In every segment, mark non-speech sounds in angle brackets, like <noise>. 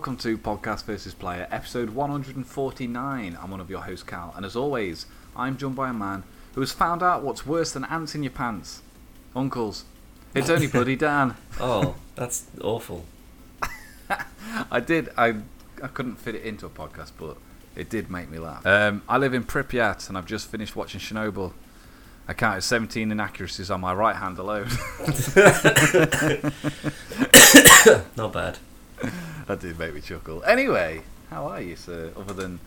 welcome to Podcast versus Player, episode 149. I'm one of your hosts, Cal, and as always, I'm joined by a man who has found out what's worse than ants in your pants. Uncles. It's <laughs> only bloody Dan. Oh, that's awful. <laughs> I did. I I couldn't fit it into a podcast, but it did make me laugh. Um, I live in Pripyat, and I've just finished watching Chernobyl. I counted 17 inaccuracies on my right hand alone. <coughs> <coughs> Not bad. <laughs> that did make me chuckle. Anyway, how are you, sir? Other than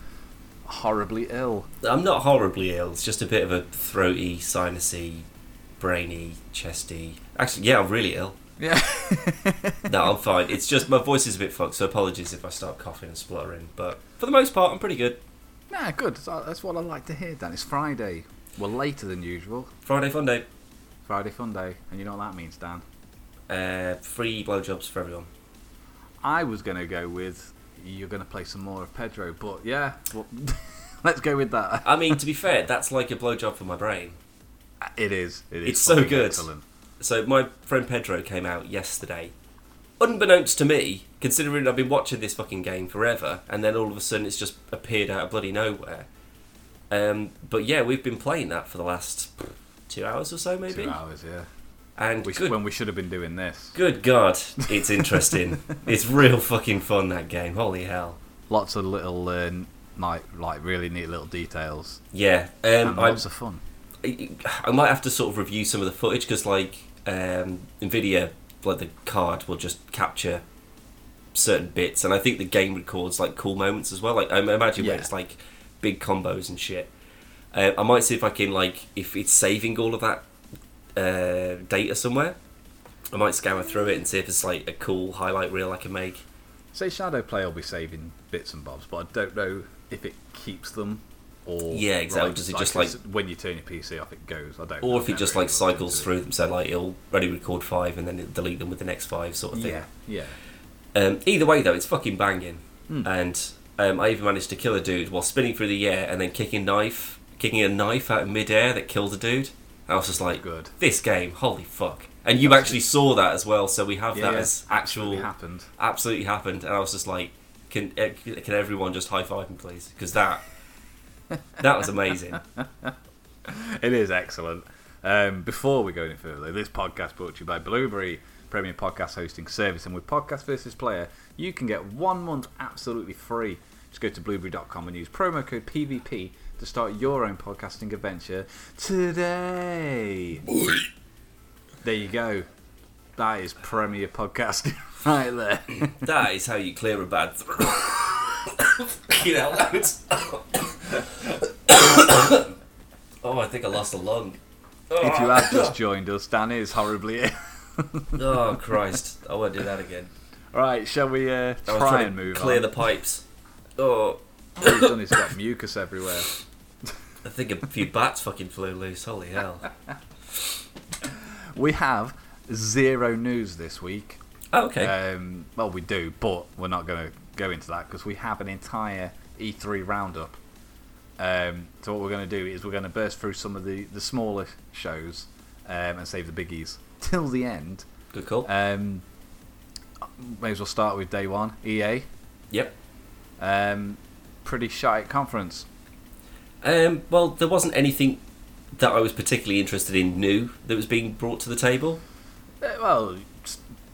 horribly ill. I'm not horribly ill. It's just a bit of a throaty, sinusy, brainy, chesty. Actually, yeah, I'm really ill. Yeah. <laughs> No, I'm fine. It's just my voice is a bit fucked, so apologies if I start coughing and spluttering. But for the most part, I'm pretty good. nah, good. That's what I like to hear, Dan. It's Friday. Well, later than usual. Friday fun day. Friday fun day. And you know what that means, Dan? Uh, free blowjobs for everyone. I was going to go with you're going to play some more of Pedro, but yeah, well, <laughs> let's go with that. I mean, to be fair, that's like a blowjob for my brain. It is. It is It's so good. Excellent. So my friend Pedro came out yesterday. Unbeknownst to me, considering I've been watching this fucking game forever, and then all of a sudden it's just appeared out of bloody nowhere. Um, but yeah, we've been playing that for the last two hours or so, maybe. Two hours, yeah. And We, good, When we should have been doing this. good God, it's interesting. <laughs> it's real fucking fun that game. Holy hell! Lots of little, uh, like, like really neat little details. Yeah, um, lots of fun. I might have to sort of review some of the footage because, like, um, Nvidia, like the card will just capture certain bits, and I think the game records like cool moments as well. Like, I imagine when Yeah. it's like big combos and shit. Uh, I might see if I can like if it's saving all of that uh, data somewhere. I might scour through it and see if it's like a cool highlight reel I can make. Say ShadowPlay will be saving bits and bobs, but I don't know if it keeps them or Yeah, exactly. Does it just, like- when you turn your PC off, it goes. I don't. Or if it just really like cycles through them, so like it'll ready record five and then it'll delete them with the next five sort of thing. Yeah, yeah. Um, either way, though, it's fucking banging. Hmm. And um, I even managed to kill a dude while spinning through the air and then kicking knife, kicking a knife out of midair that killed a dude. I was just like, Good. this game, holy fuck! And you That's actually saw that as well, so we have Yeah, that yeah. as actual, Absolutely happened. absolutely happened. And I was just like, can eh, can everyone just high five me, please? Because that that was amazing. <laughs> It is excellent. Um, before we go any further, this podcast brought to you by Blubrry Premium Podcast Hosting Service, and with Podcast versus Player, you can get one month absolutely free. Just go to blubrry.com and use promo code PVP to start your own podcasting adventure today. There you go. That is Premier Podcasting <laughs> right there. That is how you clear a bad throat. you know, oh, I think I lost a lung. if you have just joined us, Dan is horribly ill. Oh Christ! I won't do that again. Right, shall we uh, try and move clear on? the pipes. Oh, All he's done is he's got mucus everywhere. I think a few bats fucking flew loose. Holy hell! We have zero news this week. Oh, okay. Um, well, we do, but we're not going to go into that because we have an entire E3 roundup. Um, so what we're going to do is we're going to burst through some of the, the smaller shows um, and save the biggies <laughs> till the end. Good call. Um, may as well start with day one. EA, yep. um, pretty shite conference. Um, well, there wasn't anything that I was particularly interested in new that was being brought to the table. Uh, well,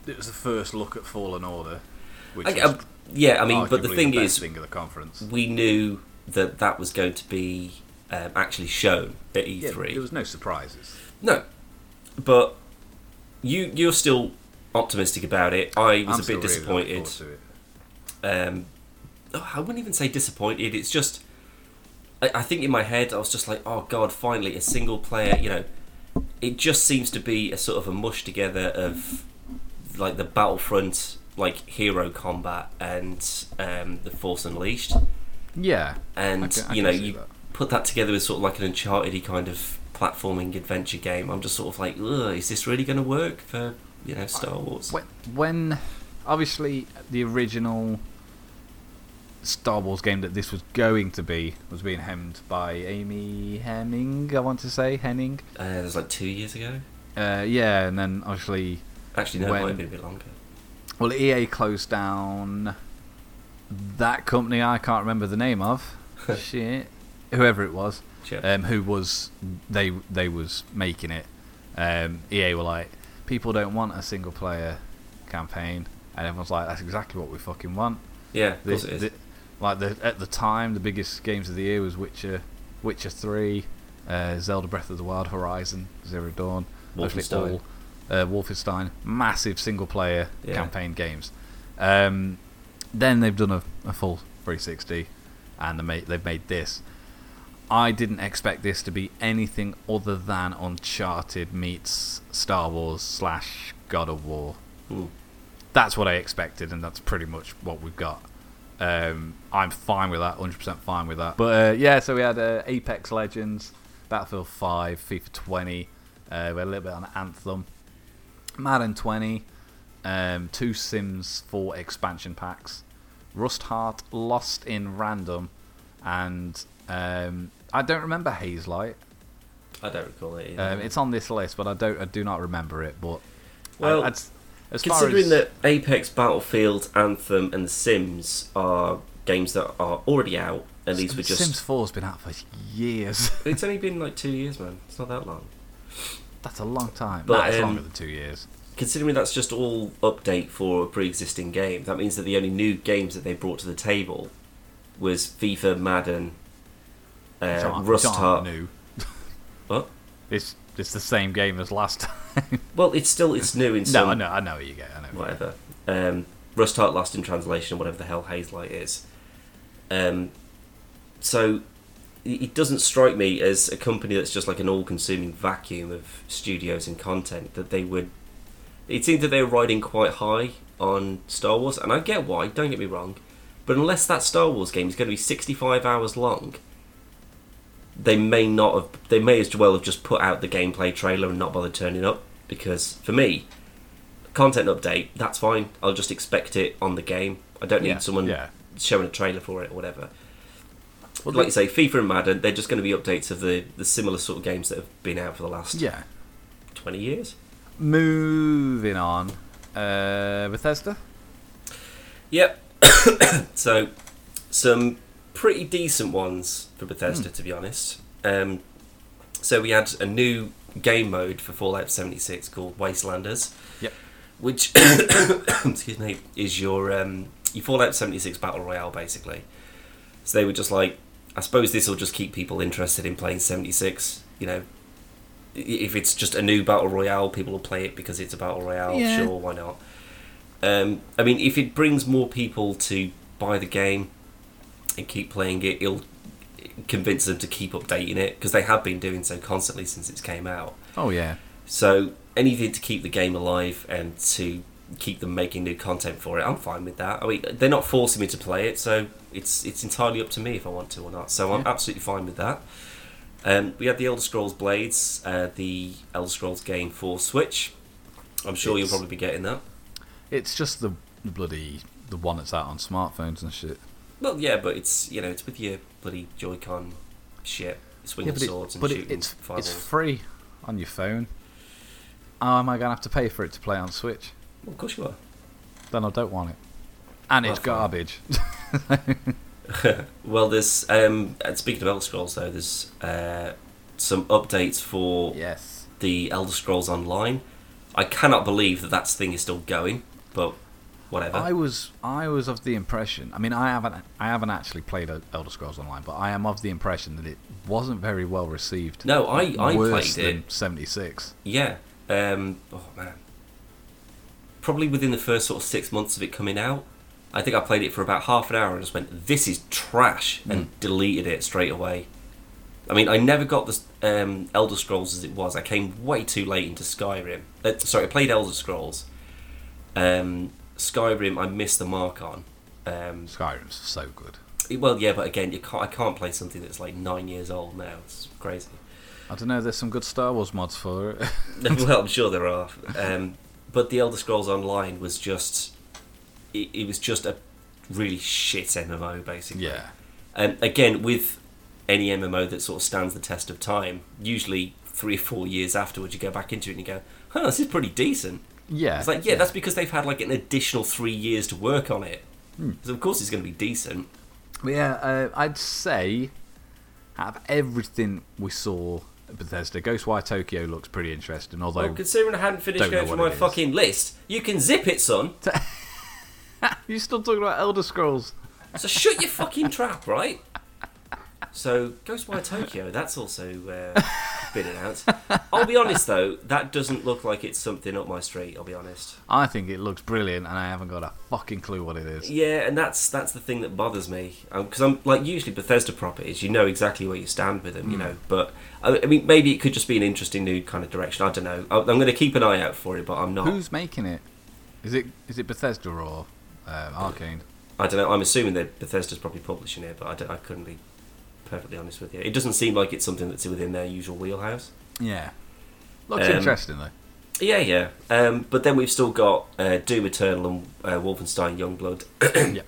it was the first look at Fallen Order, which I, um, yeah, I mean, but the thing best is, thing of the conference. we knew that that was going to be um, actually shown at E3. Yeah, there was no surprises. No, but you you're still optimistic about it. I was I'm a bit really disappointed. it. um, oh, I wouldn't even say disappointed. It's just, I, I think in my head I was just like, oh god, finally a single player. You know, it just seems to be a sort of a mush together of like the Battlefront, like hero combat and um, the Force Unleashed, Yeah, and I can- I you know you that. put that together with sort of like an Uncharted kind of platforming adventure game. I'm just sort of like, Ugh, is this really going to work for you know Star Wars? when, when obviously the original Star Wars game that this was going to be was being hemmed by Amy Hemming. I want to say Hennig. Uh, it was like two years ago. Uh, yeah, and then actually, Actually, no, it When- might have been a bit longer. well, EA closed down that company I can't remember the name of. <laughs> Shit, whoever it was, Sure. um, who was they they was making it. Um, EA were like, people don't want a single player campaign, and everyone's like, that's exactly what we fucking want. yeah, of course The- it is. the- like the at the time, the biggest games of the year was Witcher, Witcher Three, uh, Zelda Breath of the Wild, Horizon, Zero Dawn, Wolfenstein. all, uh, Wolfenstein, massive single player Yeah. campaign games. Um, then they've done a, a full 360, and they made, they've made this. I didn't expect this to be anything other than Uncharted meets Star Wars slash God of War Hmm. that's what I expected, and that's pretty much what we've got. Um, I'm fine with that, 100% fine with that. But uh, yeah, so we had uh, Apex Legends, Battlefield 5, FIFA 20, uh, we had a little bit on Anthem, Madden 20, um, two Sims 4 expansion packs, Rust Heart Lost in Random, and um, I don't remember Hazelight. I don't recall it. Either. Um, it's on this list, but I don't, I do not remember it. But Well, I, I'd- as far Considering as, that Apex, Battlefield, Anthem, and The Sims are games that are already out, at least we're just. Sims 4's been out for years. <laughs> It's only been like two years, man. It's not that long. That's a long time. But, nah, it's um, longer than two years. Considering that's just all update for a pre-existing game, that means that the only new games that they brought to the table was FIFA, Madden, uh, Rust which. New. What? It's it's the same game as last <laughs> time. Well, it's still it's new in no, some I know, I know what you get. I know. what you get. whatever. Um, Rust Heart Lost in Translation, whatever the hell Hazelight is. Um, so it it doesn't strike me as a company that's just like an all-consuming vacuum of studios and content that they would. It seemed that they were riding quite high on Star Wars, and I get why. Don't get me wrong, but unless that Star Wars game is going to be sixty-five hours long, they may not have. They may as well have just put out the gameplay trailer and not bother turning up. Because for me, content update, that's fine. I'll just expect it on the game. I don't need Yeah, someone yeah. showing a trailer for it or whatever. Well, like you say, FIFA and Madden, they're just going to be updates of the, the similar sort of games that have been out for the last Yeah. 20 years. Moving on. Uh, Bethesda. Yep. <coughs> so, some pretty decent ones for Bethesda, Hmm. to be honest. Um, so, we had a new game mode for Fallout 76 called Wastelanders. Yep. Which, <coughs> excuse me, is your, um, your Fallout 76 Battle Royale, basically. So, they were just like, I suppose this will just keep people interested in playing 76. You know, if it's just a new Battle Royale, people will play it because it's a Battle Royale. Yeah. Sure, why not? Um, I mean, if it brings more people to buy the game and keep playing it, it'll convince them to keep updating it because they have been doing so constantly since it came out. Oh yeah. So anything to keep the game alive and to keep them making new content for it, I'm fine with that. I mean, they're not forcing me to play it, so it's it's entirely up to me if I want to or not. So I'm Yeah. absolutely fine with that. Um, we had the Elder Scrolls Blades, uh, the Elder Scrolls game for Switch. I'm sure you'll probably be getting that. It's just the bloody the one that's out on smartphones and shit. Well, yeah, but it's you know it's with your bloody Joy-Con shit, swinging yeah, but, swords and but it, shooting it's fireballs. it's free on your phone. Oh, am I gonna have to pay for it to play on Switch? Well, of course you are. Then I don't want it. And it's Well, fine. garbage. <laughs> Well, there's um, speaking of Elder Scrolls, though, there's uh, some updates for yes. the Elder Scrolls Online. I cannot believe that that thing is still going, but whatever. I was I was of the impression. I mean, I haven't I haven't actually played Elder Scrolls Online, but I am of the impression that it wasn't very well received. No, I- I Worse played than Seventy Six. yeah. Um, oh man. Probably within the first sort of six months of it coming out, I think I played it for about half an hour and just went, "This is trash," and deleted it straight away. I mean, I never got the um, Elder Scrolls as it was. I came way too late into Skyrim. Uh, sorry, I played Elder Scrolls. Um, Skyrim, I missed the mark on. Um, Skyrim's so good. it- well, yeah, but again, you can't. I can't play something that's like nine years old now. It's crazy. I don't know. There's some good Star Wars mods for it. <laughs> well, I'm <laughs> sure there are. Um, but the Elder Scrolls Online was just. It, it was just a really shit MMO, basically. yeah. Um, again, with any MMO that sort of stands the test of time, usually three or four years afterwards, you go back into it and you go, "Huh, this is pretty decent." Yeah. It's like, yeah, that's because they've had like an additional three years to work on it. Hmm. So of course it's going to be decent. But yeah, uh, I'd say out of everything we saw at Bethesda, Ghostwire Tokyo looks pretty interesting. Although, Well, considering I hadn't finished going through my fucking list, you can zip it, son. <laughs> you're still talking about Elder Scrolls. So shut your fucking trap, right? So Ghostwire Tokyo, that's also uh, <laughs> been announced. I'll be honest though, that doesn't look like it's something up my street. I'll be honest. I think it looks brilliant, and I haven't got a fucking clue what it is. Yeah, and that's that's the thing that bothers me because I'm like usually Bethesda properties, you know exactly where you stand with them, you know. But I, I mean, maybe it could just be an interesting new kind of direction. I don't know. I, I'm going to keep an eye out for it, but I'm not. Who's making it? Is it is it Bethesda or uh, Arcane? I don't know. I'm assuming that Bethesda's probably publishing it, but I, don't- I couldn't be perfectly honest with you. It doesn't seem like it's something that's within their usual wheelhouse. Yeah, looks Um, interesting though. Yeah, yeah. Um, but then we've still got uh, Doom Eternal and uh, Wolfenstein Youngblood. <clears throat> Yep.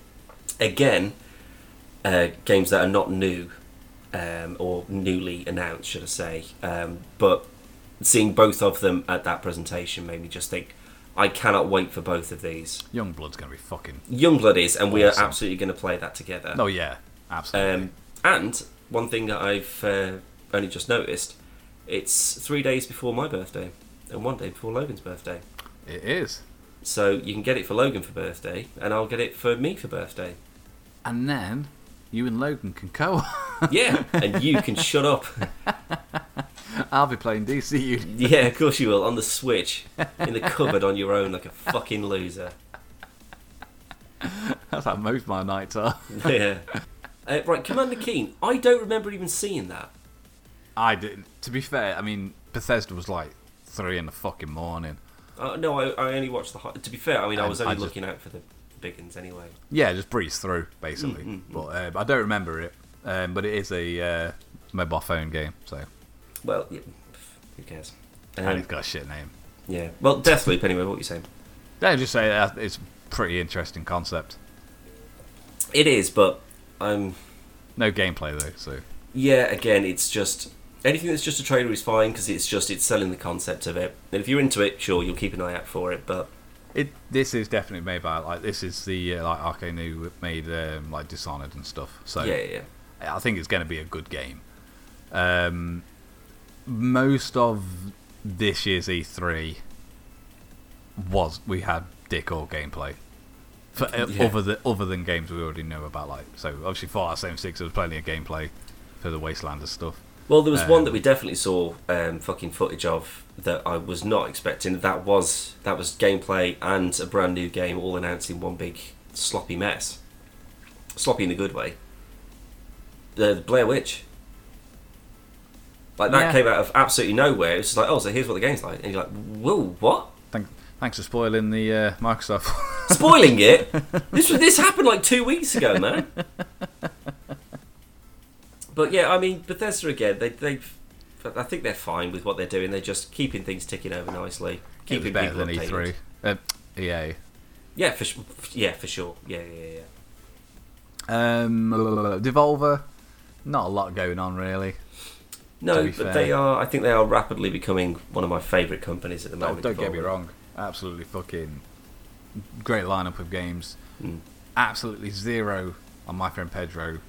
Again, uh, games that are not new um, or newly announced, should I say. Um, but seeing both of them at that presentation made me just think, I cannot wait for both of these. Youngblood's gonna be fucking. Youngblood is, and we are absolutely going to play that together. Oh yeah, absolutely. Um, and one thing that I've uh, only just noticed, it's three days before my birthday and one day before Logan's birthday. it is. So you can get it for Logan for birthday, and I'll get it for me for birthday. And then you and Logan can co. <laughs> Yeah, and you can shut up. <laughs> I'll be playing DC DCU. Yeah, of course you will. On the Switch, in the cupboard on your own, like a fucking loser. <laughs> That's how most of my nights are. Yeah. Uh, right, Commander Keen. I don't remember even seeing that. I didn't. To be fair, I mean Bethesda was like three in the fucking morning. Uh, no, I, I only watched the. Hi- to be fair, I mean, I I- was I only just- looking out for the big ones anyway. Yeah, just breeze through basically. Mm, mm, But uh, I don't remember it. Um, but it is a uh, mobile phone game, so Well, yeah, who cares? and Um, it's got a shit name. yeah. Well, Deathloop. Anyway, what were you saying? Yeah, just say that it's a pretty interesting concept. It is, but I'm. No gameplay though, so Yeah, again, it's just anything that's just a trailer is fine because it's just it's selling the concept of it. And if you're into it, sure, you'll keep an eye out for it. But it this is definitely made by like this is the uh, like Arcane who made um, like Dishonored and stuff. So yeah, yeah, yeah. I think it's going to be a good game. Um, most of this year's E3 was we had dick or gameplay. For, uh, Yeah. other than other than games we already know about, like so obviously Fallout 76 there was plenty of gameplay for the Wastelanders stuff. Well, there was one Um, that we definitely saw um, fucking footage of that I was not expecting. That was that was gameplay and a brand new game all announced in one big sloppy mess. Sloppy in a good way. The, the Blair Witch. Like that Yeah. came out of absolutely nowhere. It was just like, oh, so here's what the game's like, and you're like, whoa, what? Thank, thanks for spoiling the uh, Microsoft. <laughs> Spoiling it. This was this happened like two weeks ago, man. But yeah, I mean Bethesda again. They they, I think they're fine with what they're doing. They're just keeping things ticking over nicely, keeping better people than updated. E3. Uh, EA. Yeah, for yeah, for sure. Yeah, yeah, yeah. Um, Devolver. Not a lot going on really. No, but fair. they are. I think they are rapidly becoming one of my favourite companies at the Don't, moment. don't get me wrong. Absolutely fucking great lineup of games. Mm. Absolutely zero on My Friend Pedro,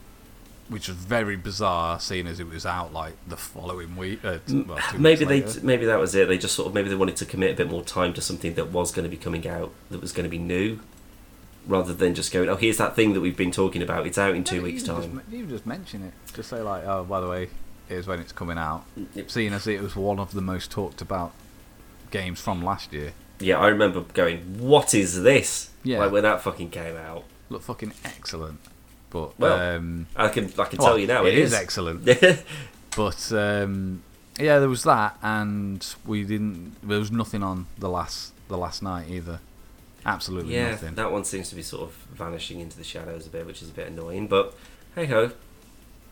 which was very bizarre, seeing as it was out like the following week. Uh, t- well, Maybe they maybe that was it. They just sort of maybe they wanted to commit a bit more time to something that was going to be coming out that was going to be new, rather than just going, oh, here's that thing that we've been talking about. It's out in two Yeah, weeks' time. Just, you just mention it. Just say like, oh, by the way, here's when it's coming out. Yep. Seeing as it was one of the most talked about games from last year. Yeah, I remember going, "What is this?" Yeah. like when that fucking came out. Looked fucking excellent. But Well, um, I can I can well, tell you now, it is is. excellent. yeah, <laughs> But um, yeah, there was that, and we didn't. There was nothing on the last the last night either. Absolutely nothing. that one seems to be sort of vanishing into the shadows a bit, which is a bit annoying. But hey ho,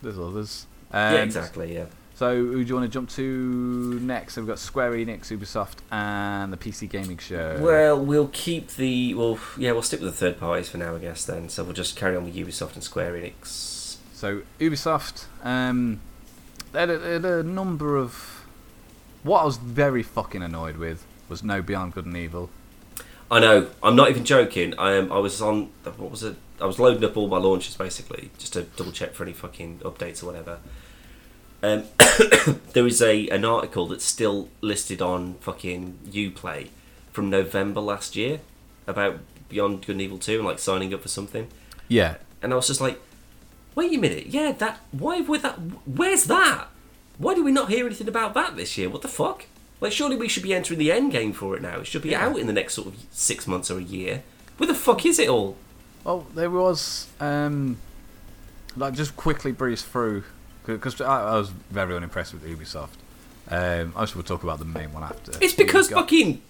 There's others. Um, yeah, exactly, yeah. So, who do you want to jump to next? So we've got Square Enix, Ubisoft, and the PC Gaming Show. Well, we'll keep the well, yeah, we'll stick with the third parties for now, I guess. Then, so we'll just carry on with Ubisoft and Square Enix. So Ubisoft, um, they had a, they had a number of. What I was very fucking annoyed with was no Beyond Good and Evil. I know. I'm not even joking. I am. I was on. What was it? I was loading up all my launches basically just to double check for any fucking updates or whatever. Um, <coughs> there is a an article that's still listed on fucking UPlay from November last year about Beyond Good and Evil Two and like signing up for something. Yeah, And I was just like, wait a minute, yeah, that. Why would that? Where's that? Why do we not hear anything about that this year? What the fuck? Like, surely we should be entering the end game for it now. It should be Yeah. out in the next sort of six months or a year. Where the fuck is it all? Well, there was um, like just quickly breeze through because I, I was very unimpressed with Ubisoft. Um, I will talk about the main one after. It's because got- fucking.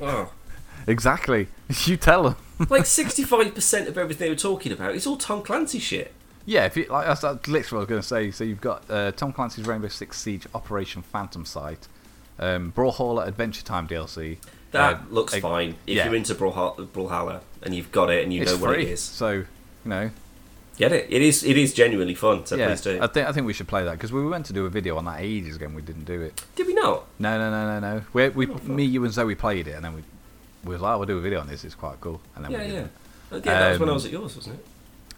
oh. <laughs> exactly. <laughs> You tell them. Like <laughs> sixty-five percent of everything they were talking about is all Tom Clancy shit. Yeah, if you, like that's, that's literally what I was going to say. So you've got uh, Tom Clancy's Rainbow Six Siege Operation Phantom Sight, um, Brawlhalla Adventure Time DLC. That uh, looks uh, fine if yeah. you're into Brawlhalla, Brawlhalla and you've got it and you it's know what free, it is. so you know. Get it? It is. It is genuinely fun. So yeah, please do. I think I think we should play that because we were meant to do a video on that ages ago and we didn't do it. Did we not? No, no, no, no, no. We, we, Oh, me, you, and Zoe played it, and then we, we was like, "Oh, "We'll do a video on this. It's quite cool." And then Yeah, we yeah. yeah, that was when I Um, was at yours, wasn't it?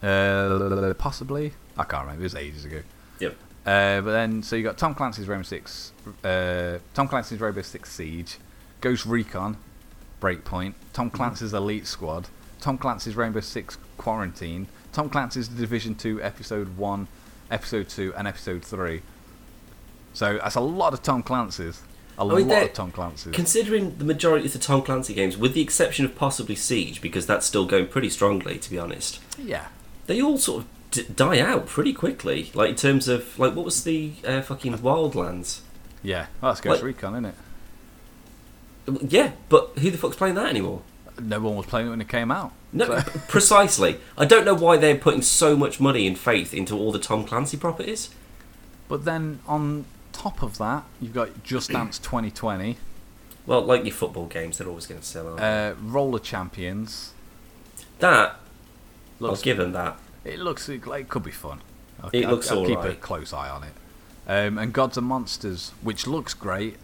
Uh, possibly. I can't remember. It was ages ago. Yep. Uh, but then, so you got Tom Clancy's Rainbow Six, uh, Tom Clancy's Rainbow Six Siege, Ghost Recon, Breakpoint, Tom. Clancy's Elite Squad, Tom Clancy's Rainbow Six Quarantine, Tom Clancy's Division Two Episode One, Episode Two, and Episode Three. So that's a lot of Tom Clancy's. A I mean, lot of Tom Clancy's. Considering the majority of the Tom Clancy games, with the exception of possibly Siege, because that's still going pretty strongly, to be honest, yeah. they all sort of d- die out pretty quickly. Like in terms of like, what was the uh, fucking Wildlands? Yeah. Oh, that's Ghost Like- Recon, isn't it? Yeah, but who the fuck's playing that anymore? No one was playing it when it came out. No, So- precisely. I don't know why they're putting so much money and faith into all the Tom Clancy properties. But then on top of that, you've got Just Dance 2020, Well, like your football games, they're always going to sell. Aren't uh, Roller Champions. that Looks, I'll give them that. it looks like it could be fun. I'll, It I'll- looks I'll keep a close eye on it. Um, and Gods and Monsters, which looks great.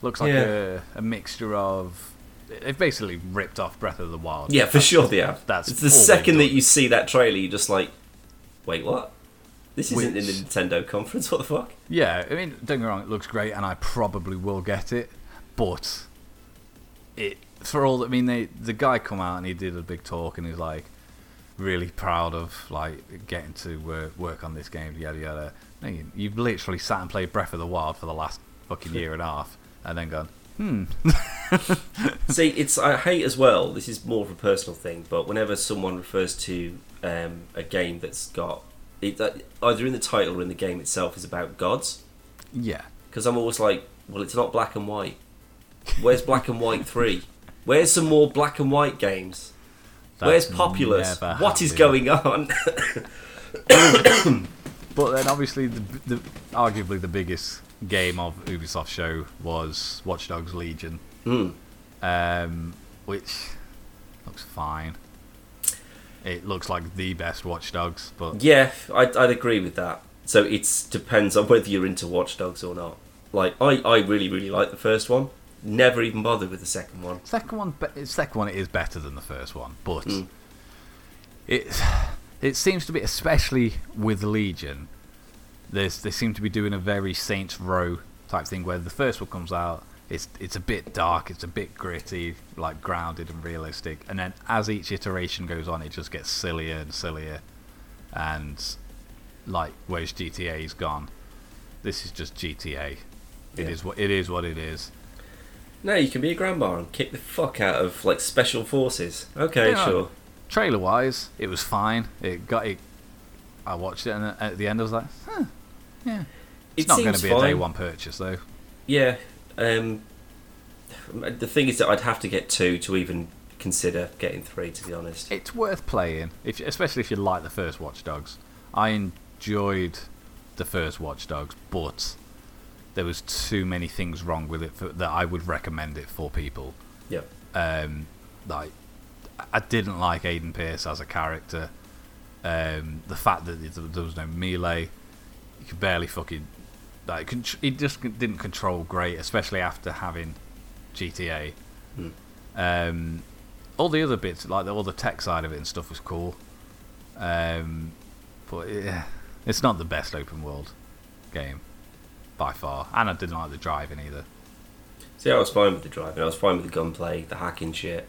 Looks like Yeah. a, a mixture of. They've basically ripped off Breath of the Wild. Yeah, for sure they have. That's it's the second that you see that trailer, you're just like, wait, what? This isn't in the Nintendo conference. <laughs> What the fuck? Yeah, I mean, don't get me wrong, it looks great, and I probably will get it, but it for all that. I mean, they the guy come out and he did a big talk, and he's like really proud of like getting to uh, work on this game, yada yada. No, you- You've literally sat and played Breath of the Wild for the last fucking <laughs> year and a half, and then gone, hmm, <laughs> See, it's I hate as well. This is more of a personal thing, but whenever someone refers to um, a game that's got it, uh, either in the title or in the game itself is about gods, yeah, because I'm always like, well, it's not black and white. Where's Black and White Three? Where's some more black and white games? Where's Populous? What is going on? <coughs> <coughs> But then, obviously, the, the arguably the biggest game of Ubisoft show was Watch Dogs Legion. Hmm. um, which looks fine. It looks like the best Watch Dogs, but Yeah, I'd, I'd agree with that. So it depends on whether you're into Watch Dogs or not. Like, I, I really, really like the first one. Never even bothered with the second one. second one, second one is better than the first one. But Mm. it <sighs> it seems to be, especially with Legion, there's they seem to be doing a very Saints Row type thing where the first one comes out. It's it's a bit dark, it's a bit gritty, like grounded and realistic, and then as each iteration goes on, it just gets sillier and sillier, and like whereas GTA's gone, this is just GTA. It Yeah. is what it is. What it is. No, you can be a grandma and kick the fuck out of, like, special forces. Okay, Yeah. sure. Trailer wise, it was fine. It got it. I watched it, and at the end, I was like, huh, yeah. It's It not going to be a day one purchase, though. Yeah. Um, the thing is that I'd have to get two to even consider getting three, to be honest. It's worth playing, if especially if you like the first Watch Dogs. I enjoyed the first Watch Dogs, but there was too many things wrong with it for, that I would recommend it for people. Yep. um, like I didn't like Aiden Pearce as a character. Um, the fact that there there was no melee, you could barely fucking like it just didn't control great, especially after having GTA. Hmm. Um, all the other bits, like the, all the tech side of it and stuff, was cool. Um, but yeah, it's not the best open world game by far, and I didn't like the driving either. See, I was fine with the driving. I was fine with the gunplay, the hacking shit,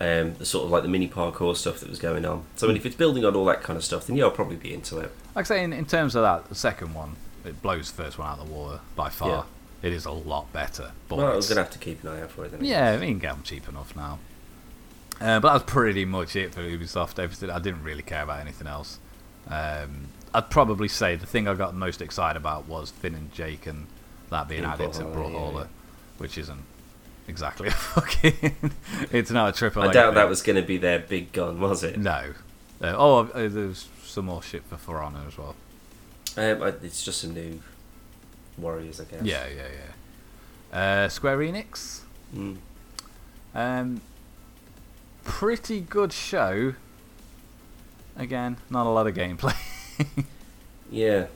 um, the sort of like the mini parkour stuff that was going on. So, I mean, if it's building on all that kind of stuff, then yeah, I'll probably be into it. Like I say, in, in terms of that, the second one, it blows the first one out of the water by far. Yeah. It is a lot better. But Well, I was going to have to keep an eye out for it then. I Yeah, guess. we can get them cheap enough now. Uh, but that was pretty much it for Ubisoft. Everything I didn't really care about anything else. Um, I'd probably say the thing I got most excited about was Finn and Jake and that being In added to Brawlhalla, Brawlhalla, yeah, yeah. which isn't exactly a <laughs> fucking. it's not a triple. I doubt that was going to be their big gun, was it? No. Uh, oh, uh, there's some more shit for For Honor as well. Um, it's just some new warriors, I guess. Yeah, yeah, yeah. Uh, Square Enix. Mm. Um, pretty good show. Again, not a lot of gameplay. <laughs> Yeah.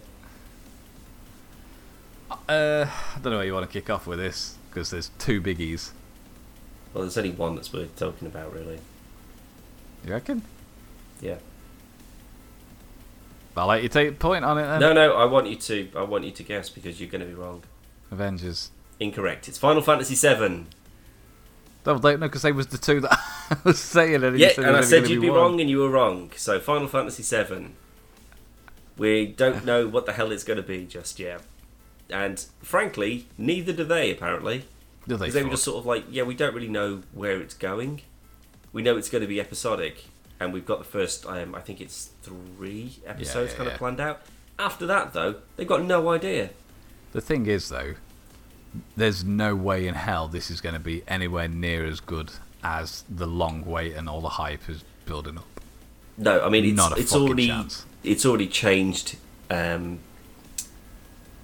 uh, I don't know where you want to kick off with this because there's two biggies. Well, there's only one that's worth talking about, really. You reckon? Yeah. I'll let you take point on it then. No, no. I want you to. I want you to guess because you're going to be wrong. Avengers. Incorrect. It's Final Fantasy VII. No, no, because they was the two that <laughs> I was saying. And Yeah, and I said you'd be be wrong, and you were wrong. So Final Fantasy VII. We don't <laughs> know what the hell it's going to be just yet, and frankly, neither do they. Apparently, Do they? because they were just sort of like, yeah, we don't really know where it's going. We know it's going to be episodic, and we've got the first. Um, I think it's three episodes yeah, kind yeah. of planned out. After that, though, they've got no idea. The thing is, though, there's no way in hell this is going to be anywhere near as good as the long wait and all the hype is building up. No, I mean it's Not a it's already chance. it's already changed, um,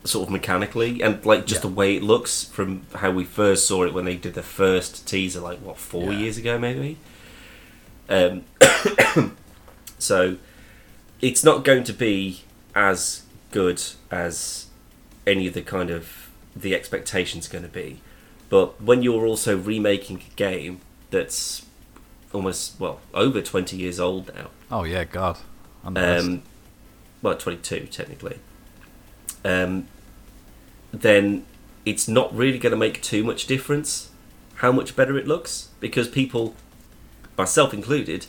sort of mechanically and like just Yeah. the way it looks from how we first saw it when they did the first teaser, like what four Yeah. years ago maybe. Um, <coughs> so it's not going to be as good as any of the kind of the expectations going to be, but when you're also remaking a game that's almost well over 20 years old now Oh yeah, God. On the list. um, well, 22 technically, um, then it's not really going to make too much difference how much better it looks because people, myself included,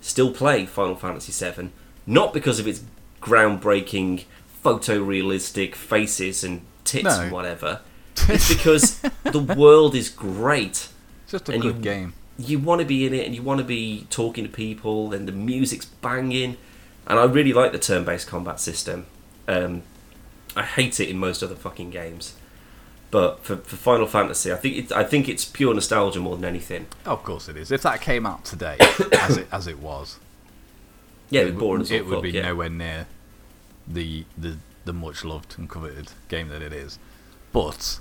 still play Final Fantasy VII, not because of its groundbreaking photorealistic faces and tits No. and whatever. <laughs> It's because the world is great It's just a and good you- game. you want to be in it and you want to be talking to people and the music's banging and i really like the turn-based combat system um, i hate it in most other fucking games but for, for final fantasy i think it, i think it's pure nostalgia more than anything of course it is. If that came out today, <coughs> as it as it was, yeah it, would- as it would fuck, be yeah. nowhere near the the the much loved and coveted game that it is. But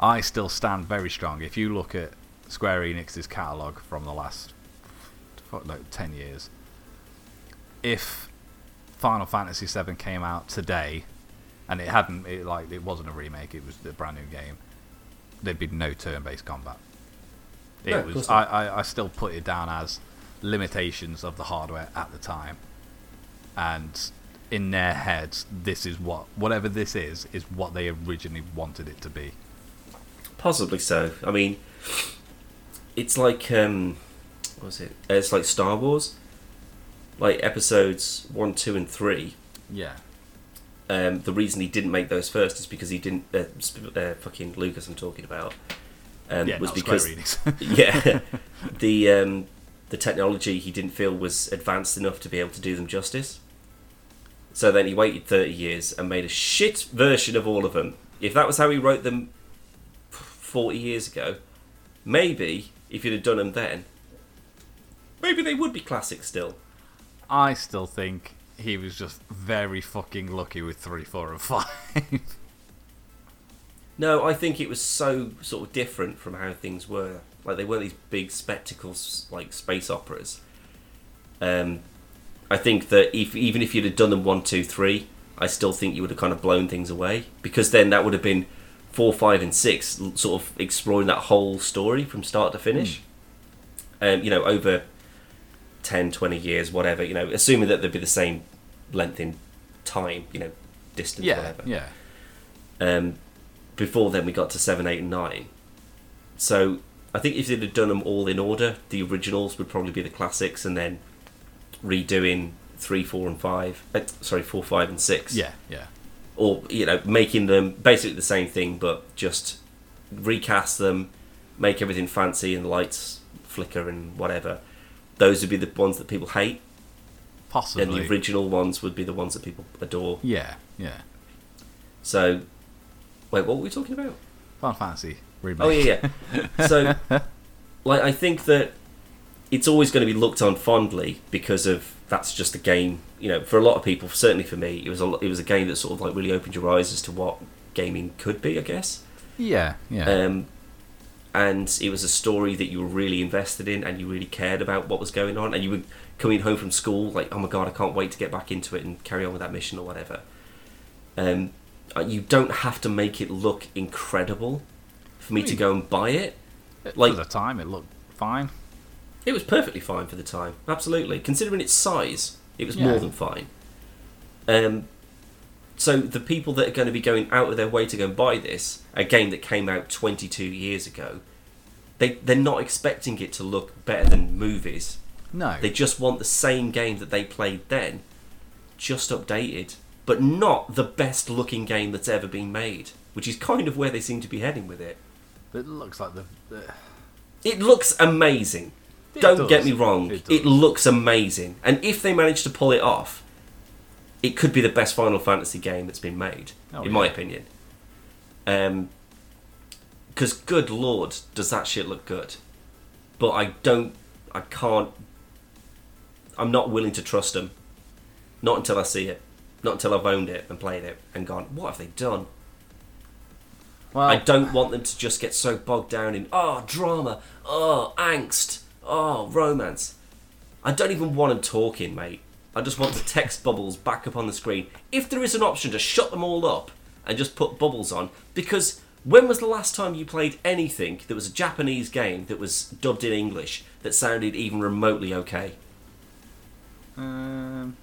I still stand very strong. If you look at Square Enix's catalog from the last no, ten years, if Final Fantasy VII came out today, and it hadn't, it, like it wasn't a remake, it was a brand new game, there'd be no turn-based combat. It No, was. I. I, I still put it down as limitations of the hardware at the time, and in their heads, this is what whatever this is is what they originally wanted it to be. possibly so i mean it's like um what was it it's like star wars like episodes 1 2 and 3 Yeah. Um, the reason he didn't make those first is because he didn't. Uh, sp- uh, fucking Lucas, I'm talking about. Um, yeah, was because <laughs> <laughs> yeah, the um, the technology he didn't feel was advanced enough to be able to do them justice. So then he waited 30 years and made a shit version of all of them. If that was how he wrote them 40 years ago, maybe if you'd have done them then, maybe they would be classic still. I still think he was just very fucking lucky with three, four, and five. No, I think it was so sort of different from how things were. Like they weren't these big spectacles like space operas. Um, I think that if even if you'd have done them one, two, three, I still think you would have kind of blown things away because then that would have been four, five, and six, sort of exploring that whole story from start to finish. um, you know, over 10, 20 years, whatever, you know, assuming that they'd be the same length in time, you know, distance, Yeah, whatever. yeah. Um, before then, we got to 7, 8, and 9. So I think if they'd have done them all in order, the originals would probably be the classics, and then redoing 3, 4, and 5. Uh, sorry, 4, 5, and 6 Yeah, yeah. or you know making them basically the same thing but just recast them make everything fancy and the lights flicker and whatever those would be the ones that people hate Possibly. and the original ones would be the ones that people adore yeah, yeah. so wait what were we talking about Final Fantasy remake. oh yeah yeah so <laughs> like i think that it's always going to be looked on fondly because of that's just a game you know for a lot of people certainly for me it was a it was a game that sort of like really opened your eyes as to what gaming could be i guess yeah, yeah. um, and it was a story that you were really invested in and you really cared about what was going on and you were coming home from school like oh my god i can't wait to get back into it and carry on with that mission or whatever um, uh, you don't have to make it look incredible for me to go and buy it like- For the time, it looked fine. it was perfectly fine for the time absolutely considering its size it was Yeah. more than fine um, so the people that are going to be going out of their way to go and buy this a game that came out 22 years ago they, they're not expecting it to look better than movies No. they just want the same game that they played then just updated but not the best looking game that's ever been made which is kind of where they seem to be heading with it it looks like the. the it looks amazing It don't does. get me wrong, It it, looks amazing. And if they manage to pull it off, it could be the best Final Fantasy game that's been made, Oh, in my opinion. Um, because good lord, does that shit look good? But I don't, I can't. I'm not willing to trust them. Not until I see it. Not until I've owned it and played it and gone. What have they done? well, I don't want them to just get so bogged down in oh drama, oh angst, oh romance. I don't even want them talking, mate. I just want the text bubbles back up on the screen. If there is an option to shut them all up and just put bubbles on, because when was the last time you played anything that was a Japanese game that was dubbed in English that sounded even remotely okay? Um,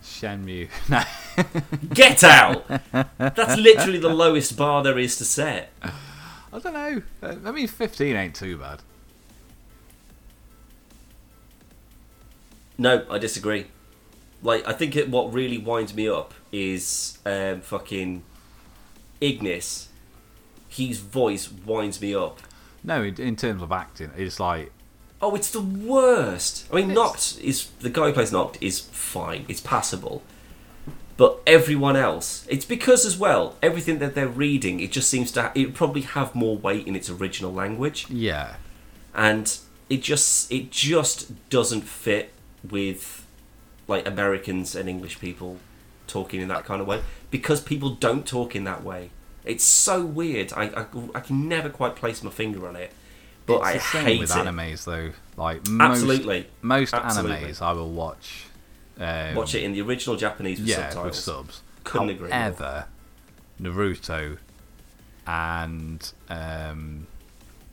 Shenmue. No. <laughs> Get out! That's literally the lowest bar there is to set. I don't know. Uh, I mean, 15 ain't too bad. No, I disagree. Like, I think it, what really winds me up is um, fucking Ignis. His voice winds me up. No, in, in terms of acting, it's like. Oh, it's the worst. I mean, It's- Noct is the guy who plays Noct is fine. It's passable. But everyone else, it's because as well, everything that they're reading, it just seems to. Ha- it probably have more weight in its original language. Yeah. and it just it just doesn't fit with like Americans and English people talking in that kind of way because people don't talk in that way. It's so weird. I I, I can never quite place my finger on it, but it's I the same hate with it. animes, though. Like, most, Absolutely, Most Absolutely. animes I will watch. Um, watch it in the original Japanese with yeah, with subtitles. subs. Couldn't agree more. However, Naruto and um,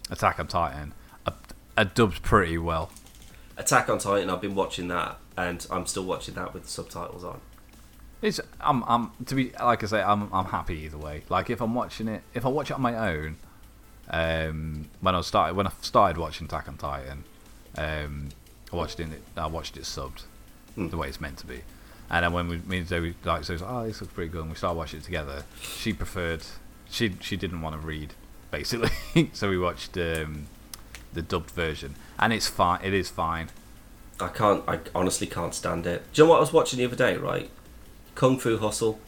Attack on Titan are, are dubbed pretty well. Attack on Titan. I've been watching that, and I'm still watching that with the subtitles on. It's I'm I'm to be like I say I'm I'm happy either way. Like if I'm watching it, if I watch it on my own, um, when I started when I started watching Attack on Titan, um, I watched it I watched it subbed Hmm. the way it's meant to be, and then when we me and Zoe like so was like, oh this looks pretty good, and we started watching it together. She preferred she she didn't want to read basically, <laughs> so we watched um, the dubbed version, and it's fine. It is fine. I can't. I honestly can't stand it. Do you know what I was watching the other day? Right, Kung Fu Hustle. <laughs>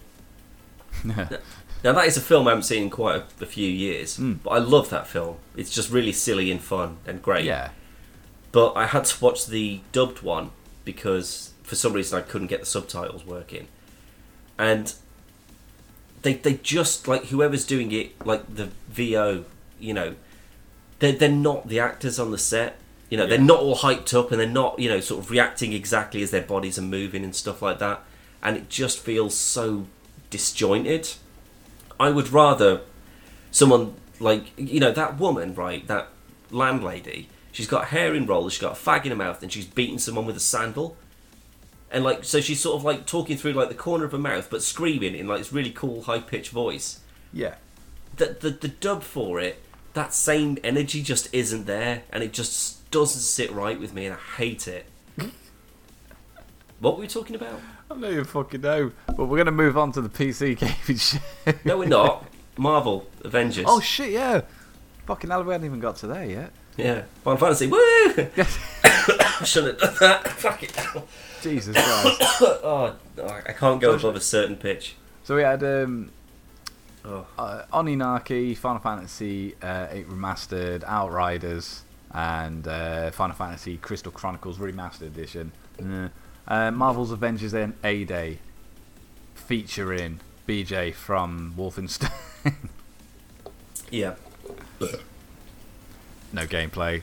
Now that is a film I haven't seen in quite a, a few years, Mm. but I love that film. It's just really silly and fun and great. yeah, But I had to watch the dubbed one because for some reason I couldn't get the subtitles working, and they they just like whoever's doing it, like the VO, you know, they're they're not the actors on the set. You know, they're not all hyped up and they're not you know sort of reacting exactly as their bodies are moving and stuff like that, and it just feels so disjointed. I would rather someone like you know that woman right that landlady. She's got hair in rollers. She's got a fag in her mouth, and she's beating someone with a sandal. And like, so she's sort of like talking through like the corner of her mouth, but screaming in like this really cool high pitched voice. Yeah. The, the the dub for it, that same energy just isn't there, and it just doesn't sit right with me, and I hate it. what were we talking about? I don't even fucking know. But we're gonna move on to the PC <laughs> gaming show. No, we're not. Marvel Avengers. oh shit, yeah. Fucking hell, we haven't even got to there yet. yeah, Final Fantasy. Woo! <laughs> <coughs> Shouldn't have done that. <laughs> Fuck it. Jesus Christ. <coughs> oh, I can't go above a certain pitch. So we had um, Oh. uh, Oninaki, Final Fantasy uh, 8 Remastered, Outriders, and uh, Final Fantasy Crystal Chronicles Remastered Edition. Uh, uh, Marvel's Avengers End A Day, featuring BJ from Wolfenstein. <laughs> Yeah. no gameplay.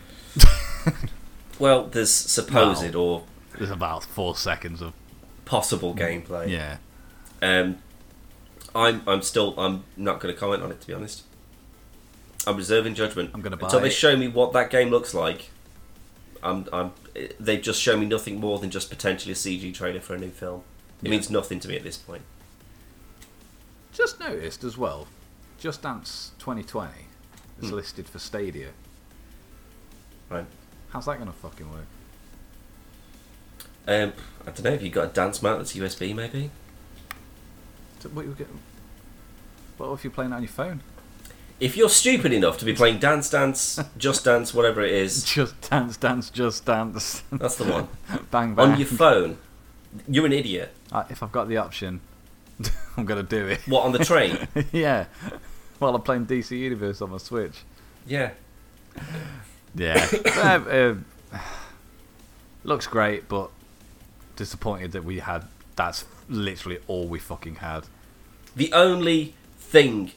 Well, there's supposed or There's about four seconds of possible gameplay. yeah. Um, I'm I'm still I'm not going to comment on it to be honest. I'm reserving judgment. I'm gonna until they it. show me what that game looks like. I'm I'm they've just shown me nothing more than just potentially a CG trailer for a new film. It Yeah. means nothing to me at this point. Just noticed as well, Just Dance 2020 is Hmm. listed for Stadia. Right. How's that gonna fucking work? Um, I don't know if you got a dance mat that's USB maybe. What, you get, what if you're playing on your phone? If you're stupid enough to be playing Dance Dance, <laughs> Just Dance, whatever it is, Just dance, dance, just dance. that's the one. bang, <laughs> bang. On your phone, you're an idiot. Uh, if I've got the option, <laughs> I'm gonna do it. What on the train? yeah. While I'm playing DC Universe on my Switch. yeah. Yeah. <coughs> um, um, <sighs> looks great, but disappointed that we had. That's literally all we fucking had. The only thing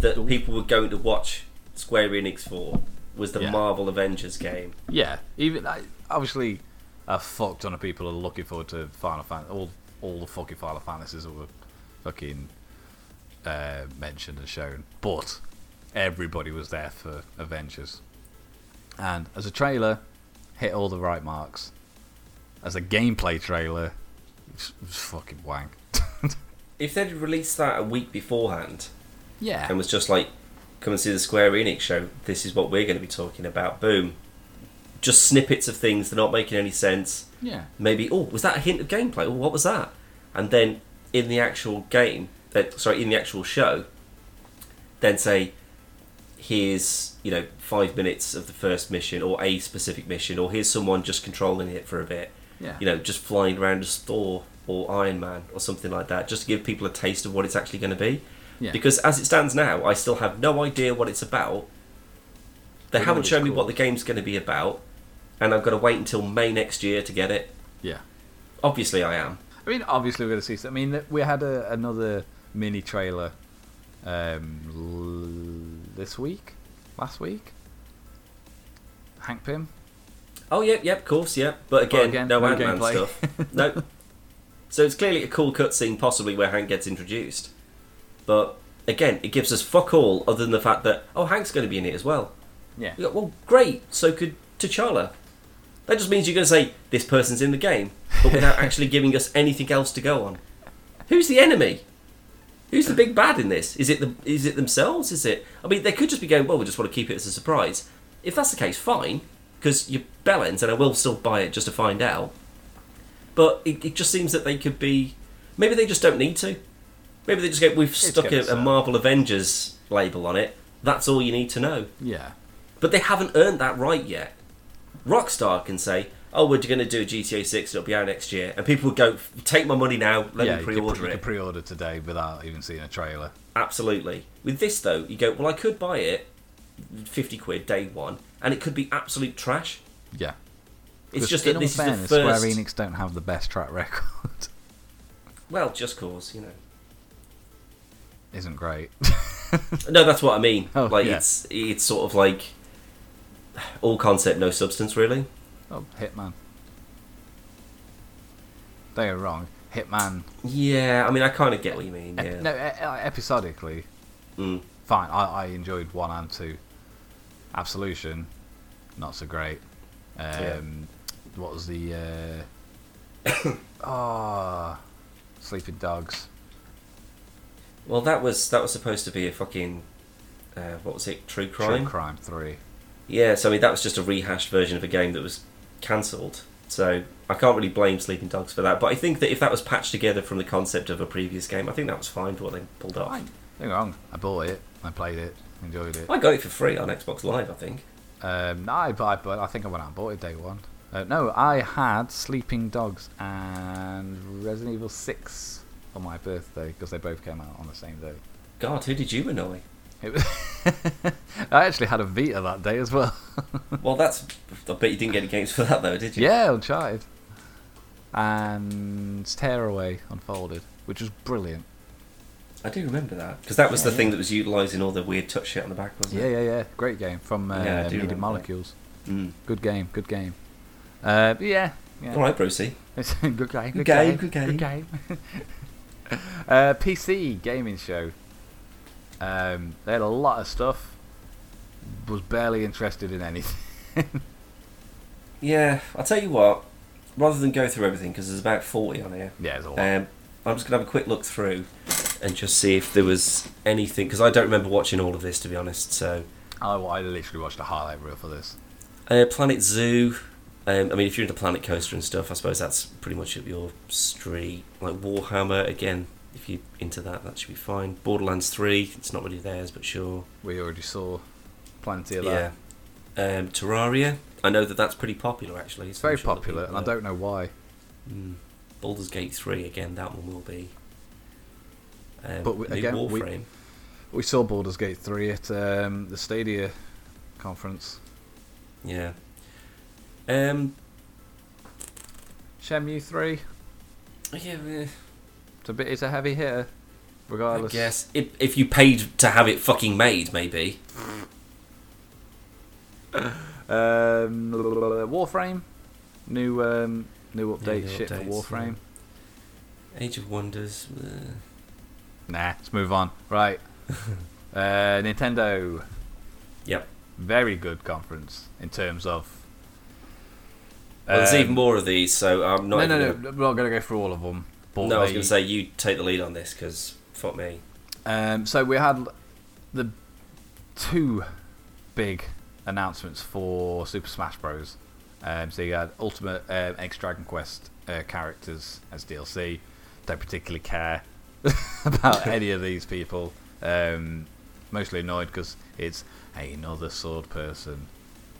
that people were going to watch Square Enix for was the Yeah. Marvel Avengers game. Yeah. Even like, obviously, a fuck ton of people are looking forward to Final Fantasy. All all the fucking Final Fantasies that were fucking uh, mentioned and shown, but everybody was there for Avengers. And as a trailer, hit all the right marks. As a gameplay trailer, it was fucking wank. If they'd released that a week beforehand yeah. and was just like, come and see the Square Enix show, this is what we're going to be talking about, boom. Just snippets of things, they're not making any sense. Yeah. maybe oh was that a hint of gameplay oh what was that and then in the actual game uh, sorry in the actual show then say here's you know five minutes of the first mission or a specific mission or here's someone just controlling it for a bit Yeah. you know just flying around a Thor or Iron Man or something like that just to give people a taste of what it's actually going to be Yeah. because as it stands now I still have no idea what it's about they know haven't shown it's me what the game's going to be about and I've got to wait until May next year to get it yeah. obviously I am I mean, obviously we're going to see. I mean, we had a, another mini trailer um, l- this week, last week. Hank Pym. Oh, yep, yep, of course, yep. But again, again, no, no Ant-Man gameplay. stuff. <laughs> no. So it's clearly a cool cutscene, possibly where Hank gets introduced. But again, it gives us fuck all other than the fact that oh, Hank's going to be in it as well. Yeah. We go, well, great. So could T'Challa. That just means you're going to say this person's in the game, but without <laughs> actually giving us anything else to go on. Who's the enemy? Who's the big bad in this? Is it the is it themselves? Is it? I mean, they could just be going. Well, we just want to keep it as a surprise. If that's the case, fine, because you're bellends, and I will still buy it just to find out. But it, it just seems that they could be. Maybe they just don't need to. Maybe they just go. We've stuck a, a. Marvel Avengers label on it. That's all you need to know. Yeah. But they haven't earned that right yet. Rockstar can say, "Oh, we're going to do a GTA 6. It'll be out next year," and people would go, "Take my money now. Let yeah, me pre-order pre- you it." could pre-order today without even seeing a trailer. Absolutely. With this though, you go, "Well, I could buy it, fifty quid day one, and it could be absolute trash." Yeah. It's just that this fairness, is the first. Square Enix don't have the best track record. <laughs> Well, just cause you know. Isn't great. <laughs> No, that's what I mean. Oh, like yeah. it's it's sort of like all concept, no substance, really. oh, Hitman. They are wrong. Hitman. Yeah, I mean, I kind of get what you mean. ep- Yeah. no, e- episodically, Mm. fine. I, I enjoyed one and two. Absolution. not so great. Um, Yeah. What was the? Uh, oh, <coughs> Sleeping Dogs. Well, that was that was supposed to be a fucking uh, what was it? True crime. True Crime Three. Yeah, so I mean that was just a rehashed version of a game that was cancelled. So I can't really blame Sleeping Dogs for that. But I think that if that was patched together from the concept of a previous game, I think that was fine for what they pulled off. Fine. Don't wrong. I bought it. I played it. Enjoyed it. I got it for free on Xbox Live, I think. Um, no, I, I, but I think I went out and bought it day one. Uh, no, I had Sleeping Dogs and Resident Evil Six on my birthday because they both came out on the same day. God, who did you annoy? It was <laughs> I actually had a Vita that day as well. <laughs> Well, that's. I bet you didn't get any games for that though, did you? yeah, Uncharted. And Tearaway Unfolded, which was brilliant. I do remember that because that was the Yeah, thing that was utilising all the weird touch shit on the back, wasn't Yeah, it? yeah, yeah. Yeah. Great game from uh, Yeah. Molecules. Mm. Good game, good game. Uh, but yeah, yeah. All right, Brucey. It's a good game. Good, game, game. good game. Good game. <laughs> uh, PC gaming show. Um, they had a lot of stuff. Was barely interested in anything. <laughs> Yeah, I'll tell you what. Rather than go through everything, because there's about forty on here, yeah, there's a lot. um, I'm just gonna have a quick look through and just see if there was anything because I don't remember watching all of this to be honest. So, I, I literally watched a highlight reel for this. uh, Planet Zoo. Um, I mean, if you're into Planet Coaster and stuff, I suppose that's pretty much up your street. Like Warhammer, again, if you're into that, that should be fine. Borderlands 3, it's not really theirs, but sure. We already saw plenty of Yeah. that. Um, Terraria, I know that that's pretty popular actually. It's very sure popular, and I don't know why. Mm. Baldur's Gate 3, again, that one will be. Um, But we- again, we- We saw Baldur's Gate 3 at um, the Stadia conference. Yeah. Um, Shenmue 3, yeah, it's a bit, it's a heavy hitter, regardless. I guess. If, if you paid to have it fucking made, maybe. Um, Warframe, new um, new Yeah, update new shit updates, for Warframe. Age of Wonders. eh. Nah, let's move on. Right, <laughs> uh, Nintendo. Yep. Very good conference in terms of. Well, there's um, even more of these, so I'm not. No, no, no. We're not going to go through all of them. Gonna, no, I was going to say you take the lead on this because fuck me. Um, so we had the two big announcements for Super Smash Bros. Um, so you had Ultimate um, X Dragon Quest uh, characters as DLC. Don't particularly care <laughs> about <laughs> any of these people. Um, mostly annoyed because it's another sword person.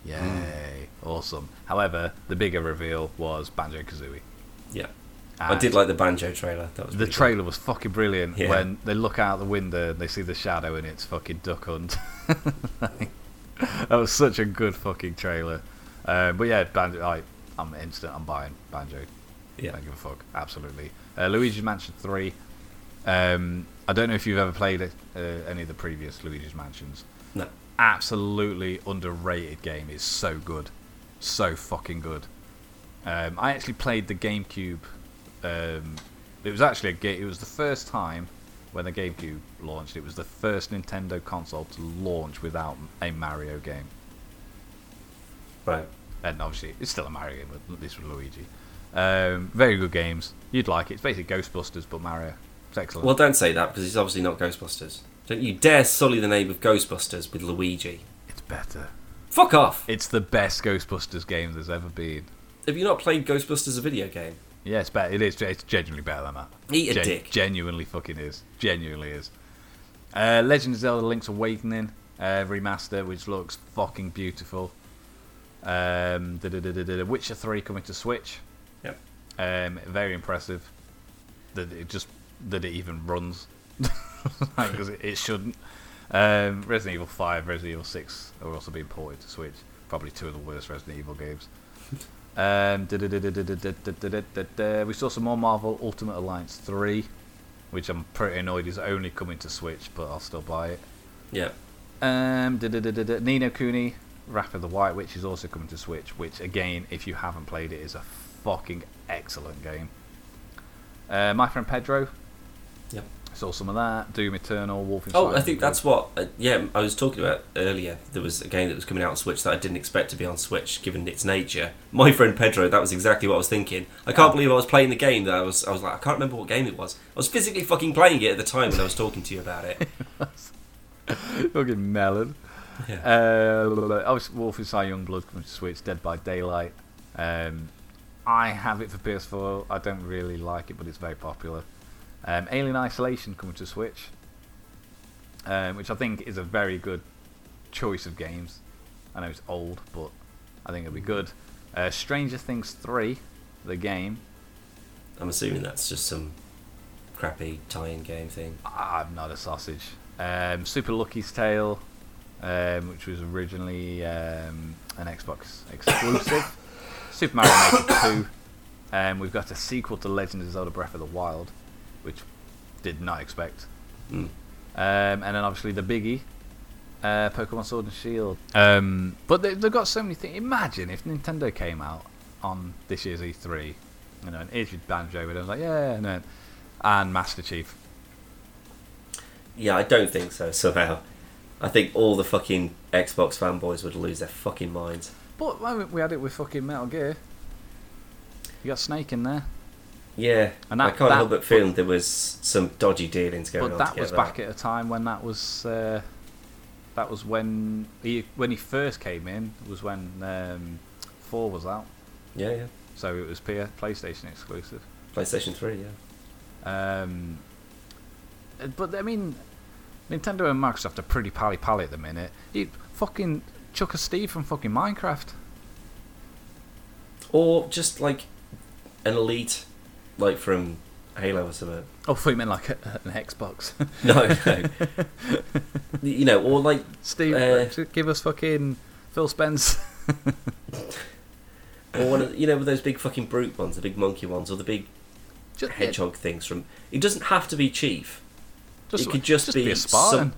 Yay! Awesome. However, the bigger reveal was Banjo Kazooie. Yeah, I did like the banjo trailer. That was The trailer was fucking brilliant Yeah. when they look out the window and they see the shadow and it's fucking Duck Hunt. <laughs> that was such a good fucking trailer. Um, but yeah, Banjo, I, I'm instant. I'm buying Banjo. Yeah. Don't give a fuck. Absolutely. Uh, Luigi's Mansion 3. Um, I don't know if you've ever played it, uh, any of the previous Luigi's Mansions. Absolutely underrated game. It's so good. So fucking good. Um, I actually played the GameCube. Um, it was actually a game. It was the first time when the GameCube launched. It was the first Nintendo console to launch without a Mario game. Right. And obviously, it's still a Mario game, but this was Luigi. Um, very good games. You'd like it. It's basically Ghostbusters, but Mario. It's excellent. Well, don't say that because it's obviously not Ghostbusters. Don't you dare sully the name of Ghostbusters with Luigi. it's better. Fuck off! It's the best Ghostbusters game there's ever been. Have you not played Ghostbusters as a video game? Yeah, it's better. It is. It's genuinely better than that. Eat a Gen- dick. Genuinely fucking is. Genuinely is. Uh, Legend of Zelda: Link's Awakening uh, remaster, which looks fucking beautiful. Um. Witcher Three coming to Switch. Yep. Um, very impressive. That it just that it even runs <laughs> <laughs> because it, it, shouldn't. Um, Resident Evil 5, Resident Evil 6 are also being ported to Switch. Probably two of the worst Resident Evil games. <laughs> Um, we saw some more Marvel Ultimate Alliance 3, which I'm pretty annoyed is only coming to Switch, but I'll still buy it. Yeah. Um, Ni no Kuni, Wrath of the White Witch is also coming to Switch, which, again, if you haven't played it, is a fucking excellent game. Uh, my friend Pedro Saw some of that. Doom Eternal, Wolfenstein. Oh, I think that's what. Uh, yeah, I was talking about earlier. There was a game that was coming out on Switch that I didn't expect to be on Switch, given its nature. My friend Pedro, that was exactly what I was thinking. I can't believe I was playing the game that I was. I was like, I can't remember what game it was. I was physically fucking playing it at the time when I was talking to you about it. <laughs> fucking melon. Yeah. Uh, obviously, Wolfenstein Youngblood coming to Switch, Dead by Daylight. Um, I have it for PS4. I don't really like it, but it's very popular. Um, Alien Isolation coming to Switch, um, which I think is a very good choice of games. I know it's old, but I think it'll be good. Uh, Stranger Things 3, the game. I'm assuming that's just some crappy tie-in game thing. I'm not a sausage. Um, Super Lucky's Tale, um, which was originally um, an Xbox exclusive. <coughs> Super Mario Maker 2. Um, we've got a sequel to Legend of Zelda Breath of the Wild, which did not expect. Mm. Um, and then obviously the biggie, uh, Pokemon Sword and Shield. Um, but they, they've got so many things. Imagine if Nintendo came out on this year's E3, you know, and your banjo, and I was like, yeah, and, then, and Master Chief. Yeah, I don't think so. <laughs> Somehow, I think all the fucking Xbox fanboys would lose their fucking minds. But we had it with fucking Metal Gear. You got Snake in there, Yeah, And I can't that- help but feel there was some dodgy dealings going but on. that to was back at a time when that was uh, that was when he when he first came in was when um, four was out, Yeah, yeah. so it was P- PlayStation exclusive. PlayStation Three. Yeah. Um, but I mean, Nintendo and Microsoft are pretty pally pally at the minute. You fucking Chuck a Steve from fucking Minecraft. Or just like an elite, like from Halo or something. Oh, I thought you meant like a, an Xbox. <laughs> No, no. you know, or like Steve, Uh, give us fucking Phil Spencer. <laughs> or one of you know with those big fucking brute ones, the big monkey ones, or the big Just, hedgehog things from. It doesn't have to be Chief. just, it could just be a Spartan.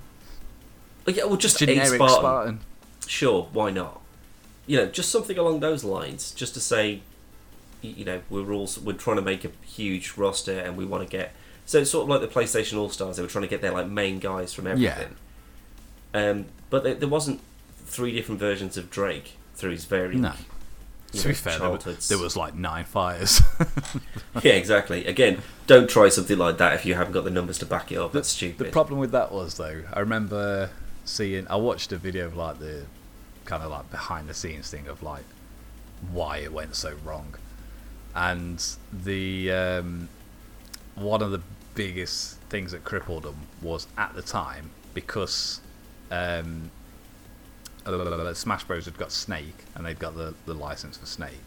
Oh, yeah, well, just generic Spartan. Spartan. Sure, why not? You know, just something along those lines, just to say, you know, we're all we're trying to make a huge roster and we want to get. So it's sort of like the PlayStation All Stars. They were trying to get their like main guys from everything. Um, but there, there wasn't three different versions of Drake through his varying. No. To be fair, there, there was like nine fires. <laughs> Yeah, exactly. Again, don't try something like that if you haven't got the numbers to back it up. That's stupid. The problem with that was though, I remember seeing. I watched a video of like the kind of like behind the scenes thing of like why it went so wrong, and the um, one of the biggest things that crippled them was at the time because um, Smash Bros had got Snake and they'd got the the license for Snake.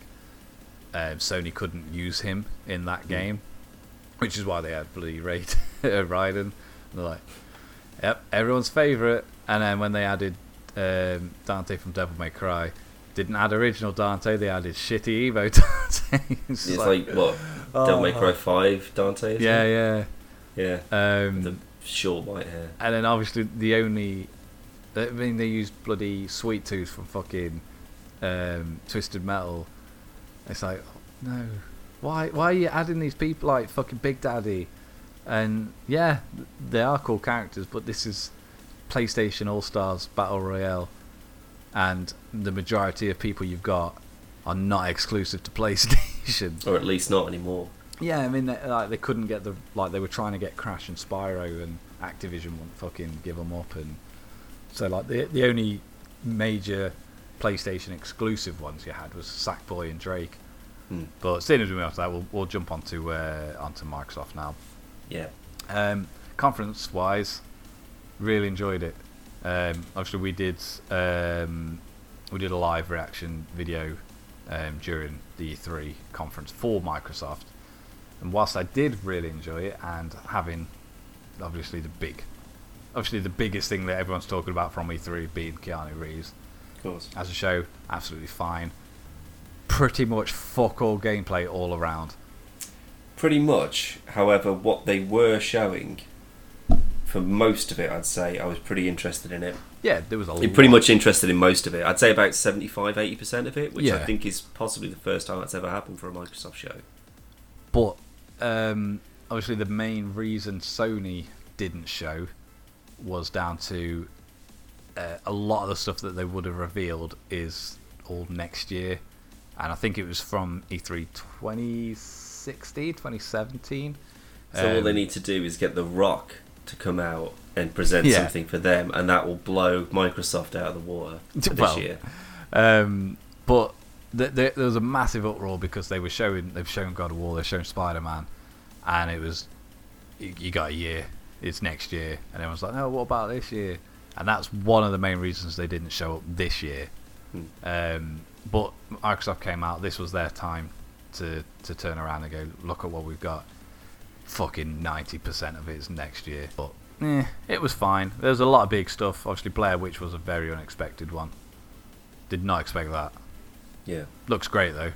Um, Sony couldn't use him in that game, which is why they had bloody Raid <laughs> Raiden. And they're like, "Yep, everyone's favourite." And then when they added um, Dante from Devil May Cry, didn't add original Dante. They added shitty Evo <laughs> Dante. It's it's like- like, what Devil May Cry Five Dante. isn't yeah, it? yeah. yeah. Um, The short white hair. and then obviously the only, I mean, they used bloody Sweet Tooth from fucking um, Twisted Metal. It's like, no, why? Why are you adding these people like fucking Big Daddy? And yeah, they are cool characters, but this is PlayStation All Stars Battle Royale, and the majority of people you've got are not exclusive to PlayStation. Or at least not anymore. Yeah, I mean, they, like they couldn't get the like they were trying to get Crash and Spyro, and Activision wouldn't fucking give them up, and so like the the only major PlayStation exclusive ones you had was Sackboy and Drake. Hmm. But seeing as we went to that, we'll, we'll jump onto uh, onto Microsoft now. Yeah. Um, conference wise, really enjoyed it. Um, obviously, we did um, we did a live reaction video um, during the E3 conference for Microsoft, and whilst I did really enjoy it, and having obviously the big, obviously the biggest thing that everyone's talking about from E3 being Keanu Reeves Of course. as a show, absolutely fine. Pretty much fuck all gameplay all around. Pretty much. However, what they were showing, for most of it, I'd say I was pretty interested in it. Yeah, there was a I'm pretty lot- much interested in most of it. I'd say about 75 80% of it, which I think is possibly the first time that's ever happened for a Microsoft show. But um, obviously, the main reason Sony didn't show was down to uh, a lot of the stuff that they would have revealed is all next year, and I think it was from E E3 2016, 2017. So all they Um, need to do is get The Rock to come out and present Yeah. something for them, and that will blow Microsoft out of the water for Well, this year. Um, but th- th- there was a massive uproar because they were showing they've shown God of War, they've shown Spider Man, and it was you, you got a year, it's next year, and everyone's like, no, what about this year? And that's one of the main reasons they didn't show up this year. Hmm. Um, but Microsoft came out. This was their time to to turn around and go, look at what we've got. Fucking ninety percent of it is next year, but eh, it was fine. There was a lot of big stuff. Obviously, Blair Witch was a very unexpected one. Did not expect that. Yeah. Looks great though.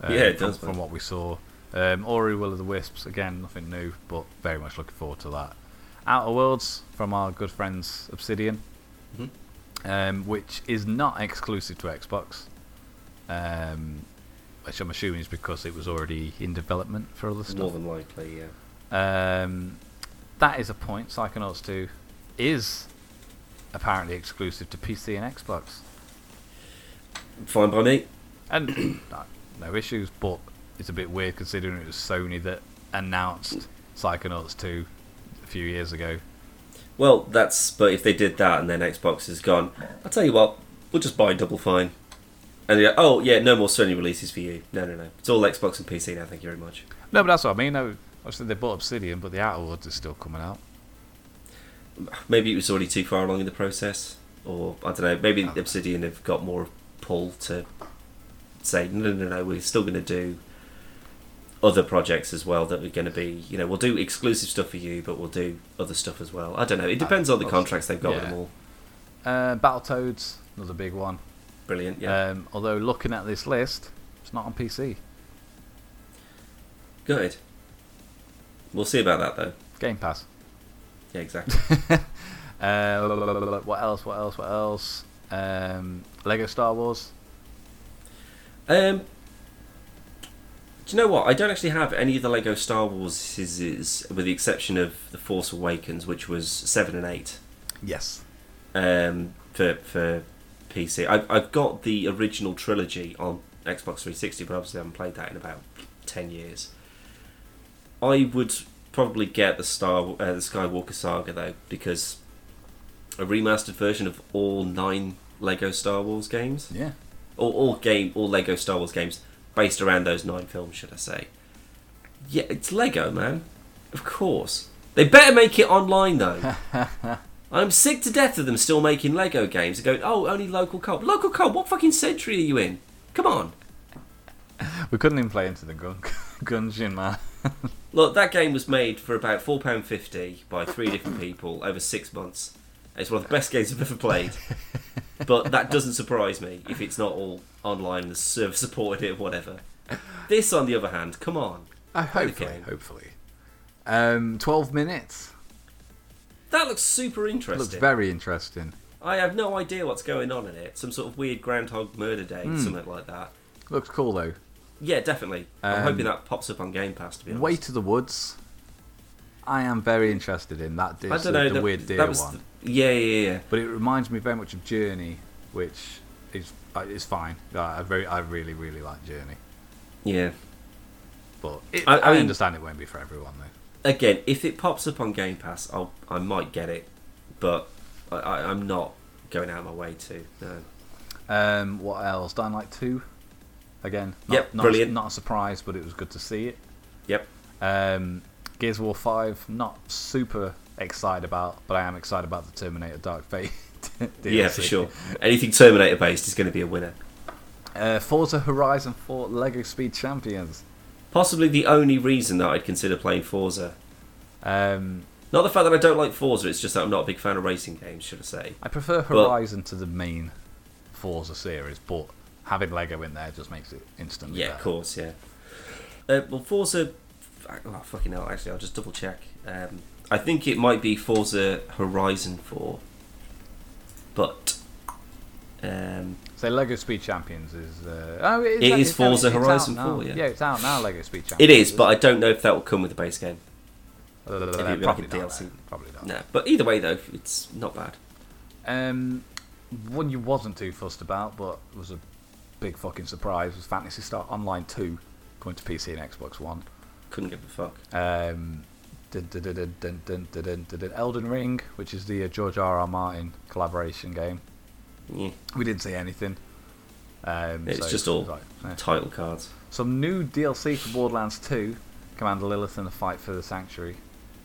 Um, Yeah, it from, does, man. From what we saw, um, Ori Will of the Wisps again, nothing new, but very much looking forward to that. Outer Worlds from our good friends Obsidian, Mhm. um, which is not exclusive to Xbox. Um, which I'm assuming is because it was already in development for other stuff. More than likely, yeah. Um, that is a point. Psychonauts 2 is apparently exclusive to PC and Xbox. Fine by me. And <coughs> no- issues, but it's a bit weird considering it was Sony that announced Psychonauts 2 a few years ago. Well, that's. But if they did that and then Xbox is gone, I'll tell you what, we'll just buy Double Fine. And they go, oh, yeah, no more Sony releases for you. No, no, no. It's all Xbox and PC now, thank you very much. No, but that's what I mean. No, obviously they bought Obsidian, but the Outer Worlds is still coming out. Maybe it was already too far along in the process. Or, I don't know, maybe Obsidian have got more pull to say, no, no, no, we're still going to do other projects as well that are going to be, you know, we'll do exclusive stuff for you, but we'll do other stuff as well. I don't know. It depends on the contracts they've got with yeah. them all. Uh, Battletoads, another big one. Brilliant, yeah. Um, although looking at this list, it's not on PC. Good. We'll see about that, though. Game Pass. Yeah, exactly. <laughs> Uh, what else? What else? What else? Um, Lego Star Wars. Um, do you know what? I don't actually have any of the Lego Star Wars, with the exception of the Force Awakens, which was seven and eight Yes. um, for for PC. I've I've got the original trilogy on Xbox 360, but obviously I haven't played that in about ten years. I would probably get the Star uh, the Skywalker Saga though, because a remastered version of all nine Lego Star Wars games Yeah. all, all game all Lego Star Wars games based around those nine films, should I say? Yeah, it's Lego, man. Of course. They better make it online though. <laughs> I'm sick to death of them still making Lego games and going, oh, only local co-op. Local co-op? What fucking century are you in? Come on. We couldn't even play into the gun <laughs> Gungeon, man. Look, that game was made for about four pound fifty by three different people over six months. It's one of the best games I've ever played. <laughs> but that doesn't surprise me if it's not all online and the server supported it or whatever. This, on the other hand, come on. Uh, hopefully, hopefully. Um, Twelve minutes. That looks super interesting. Looks very interesting. I have no idea what's going on in it. Some sort of weird Groundhog Murder Day, Hmm. something like that. Looks cool though. Yeah, definitely. I'm Um, hoping that pops up on Game Pass. To be honest, Way to the Woods. I am very interested in that. I don't the, know. the that, weird deer one, the- yeah, yeah, yeah. but it reminds me very much of Journey, which is uh, is fine. Uh, I very, I really, really like Journey, Yeah. but it, I- I, I mean- understand it won't be for everyone though. Again, if it pops up on Game Pass, I'll I might get it, but I, I, I'm not going out of my way to. No. Um, what else? Dying Light Two. Again, not, Yep, not, brilliant. Not a surprise, but it was good to see it. Yep. Um, Gears of War Five. Not super excited about, but I am excited about the Terminator Dark Fate. <laughs> Yeah, for sure. Anything Terminator based is going to be a winner. Uh, Forza Horizon 4 Lego Speed Champions. Possibly the only reason that I'd consider playing Forza. Um, Not the fact that I don't like Forza, it's just that I'm not a big fan of racing games, should I say. I prefer Horizon to the main Forza series, but having Lego in there just makes it instantly Yeah, better. of course, yeah. Uh, well, Forza. Oh, fucking hell, actually, I'll just double check. Um, I think it might be Forza Horizon 4. But. Um, so Lego Speed Champions is uh, oh, it is, it is Forza Horizon Four. Yeah. yeah, it's out now. Lego Speed Champions. It is, but I don't know if that will come with the base game. Uh, It'll like a DLC. Probably not. No, but either way though, it's not bad. Um, one you wasn't too fussed about, but was a big fucking surprise was Phantasy Star Online Two coming to PC and Xbox One. Couldn't give a fuck. Um, dun, dun, dun, Elden Ring, which is the uh, George R. R. Martin collaboration game. Yeah. We didn't see anything. Um, It's so just all like, eh. Title cards. Some new DLC for Borderlands 2, Commander Lilith and the Fight for the Sanctuary.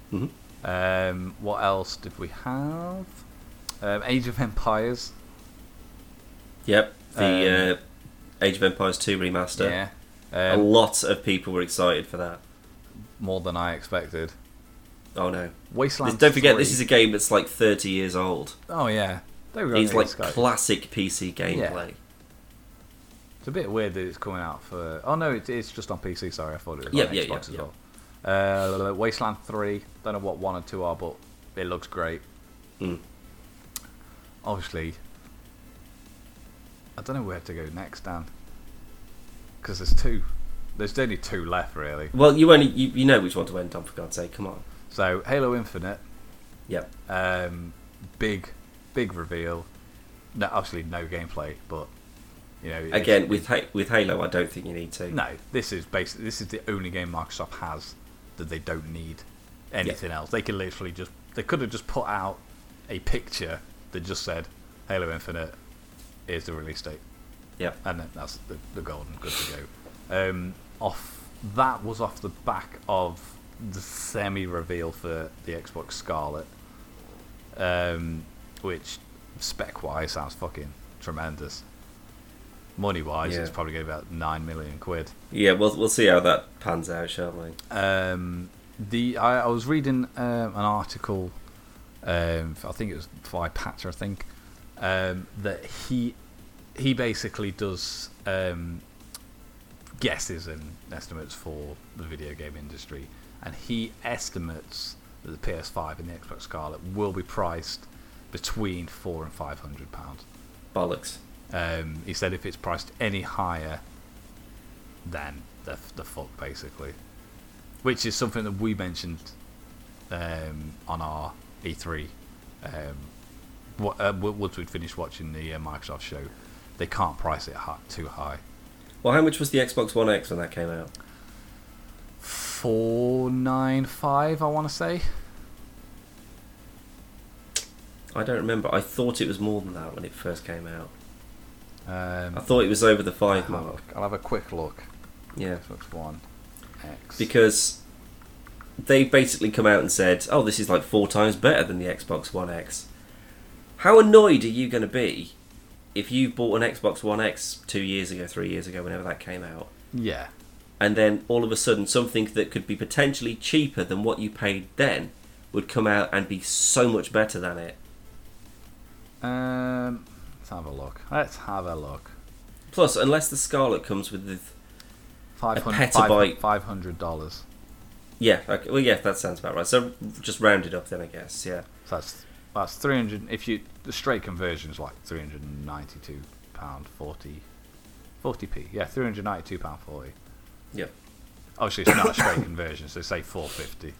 hmm Um, what else did we have? Um, Age of Empires. Yep. The Um, uh, Age of Empires 2 remaster. Yeah. A Um, lot of people were excited for that. more than I expected. Oh no! Wasteland. Don't forget, 3. this is a game that's like 30 years old. Oh yeah. They were It's like guy. classic PC gameplay. It's a bit weird that it's coming out for. Oh no, it, it's just on PC. Sorry, I thought it was Yeah, on yeah, Xbox yeah, as yeah. well. Uh, Wasteland Three. Don't know what one and two are, but it looks great. Mm. Obviously, I don't know where to go next, Dan. Because there's two. There's only two left, really. Well, you only you, you know which one to end on for God's sake. Come on. So Halo Infinite. Yep. Um, big, big reveal. No, obviously no gameplay, but you know. Again, with Ha- with Halo, I don't think you need to. No, this is basically this is the only game Microsoft has that they don't need anything else. They could literally just they could have just put out a picture that just said Halo Infinite is the release date, Yeah, and then that's the, the golden good to go. Um, off that was off the back of the semi reveal for the Xbox Scarlett, um, which spec wise sounds fucking tremendous. Money wise, Yeah. it's probably going to be about nine million quid. Yeah, we'll we'll see how that pans out, shall we? Um, the I, I was reading um, an article, um, I think it was by Pachter, I think, um, that he he basically does um, guesses and estimates for the video game industry, and he estimates that the PS5 and the Xbox Scarlett will be priced between four and five hundred pounds. Bollocks. Um, he said if it's priced any higher, then the the fuck basically, which is something that we mentioned um, on our E3. Um, what, uh, once we'd finished watching the uh, Microsoft show, they can't price it hi- too high. Well, how much was the Xbox One X when that came out? Four nine five, I want to say. I don't remember. I thought it was more than that when it first came out. Um, I thought it was over the I'll five have a mark. I'll have a quick look. Yeah, Xbox One X. because they basically come out and said, "Oh, this is like four times better than the Xbox One X." How annoyed are you going to be if you bought an Xbox One X two years ago, three years ago, whenever that came out, yeah, and then all of a sudden something that could be potentially cheaper than what you paid then would come out and be so much better than it? Um, let's have a look. Let's have a look. Plus, unless the Scarlett comes with the Five A petabyte. five hundred dollars. yeah, okay, well, yeah, that sounds about right. So just round it up then, I guess. Yeah, So that's that's three hundred. If you the straight conversion is like three hundred ninety two pound forty. 40p, yeah, three hundred ninety-two pound forty. yeah. Obviously, it's not a straight <coughs> conversion, so say four fifty.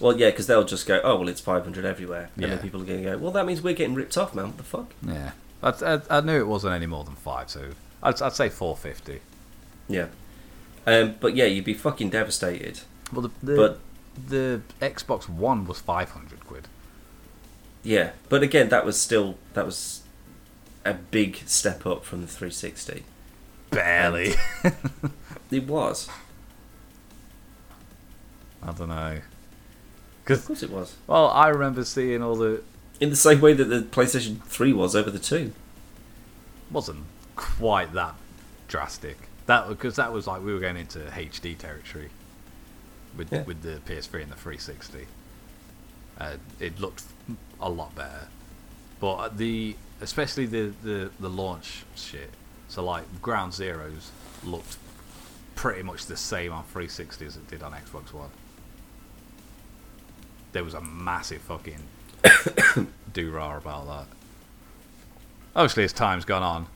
Well, yeah, because they'll just go, oh, well, it's 500 everywhere. And Yeah. then people are going to go, well, that means we're getting ripped off, man. What the fuck? Yeah, I, I, I knew it wasn't any more than five, so I'd, I'd say four fifty. Yeah. Um, but yeah, you'd be fucking devastated. Well, the the, But- the Xbox One was five hundred quid. Yeah. But again, that was still, that was a big step up from the 360. Barely. <laughs> It was. I don't know. Of course it was. Well, I remember seeing all the In the same way that the PlayStation 3 was over the 2. wasn't quite that drastic. That because that was like we were going into HD territory with Yeah. with the PS3 and the 360. Uh, it looked a lot better, but the especially the, the the launch shit. So like Ground Zeroes looked pretty much the same on 360 as it did on Xbox One. There was a massive fucking <coughs> do-rah about that. Obviously, as time's gone on,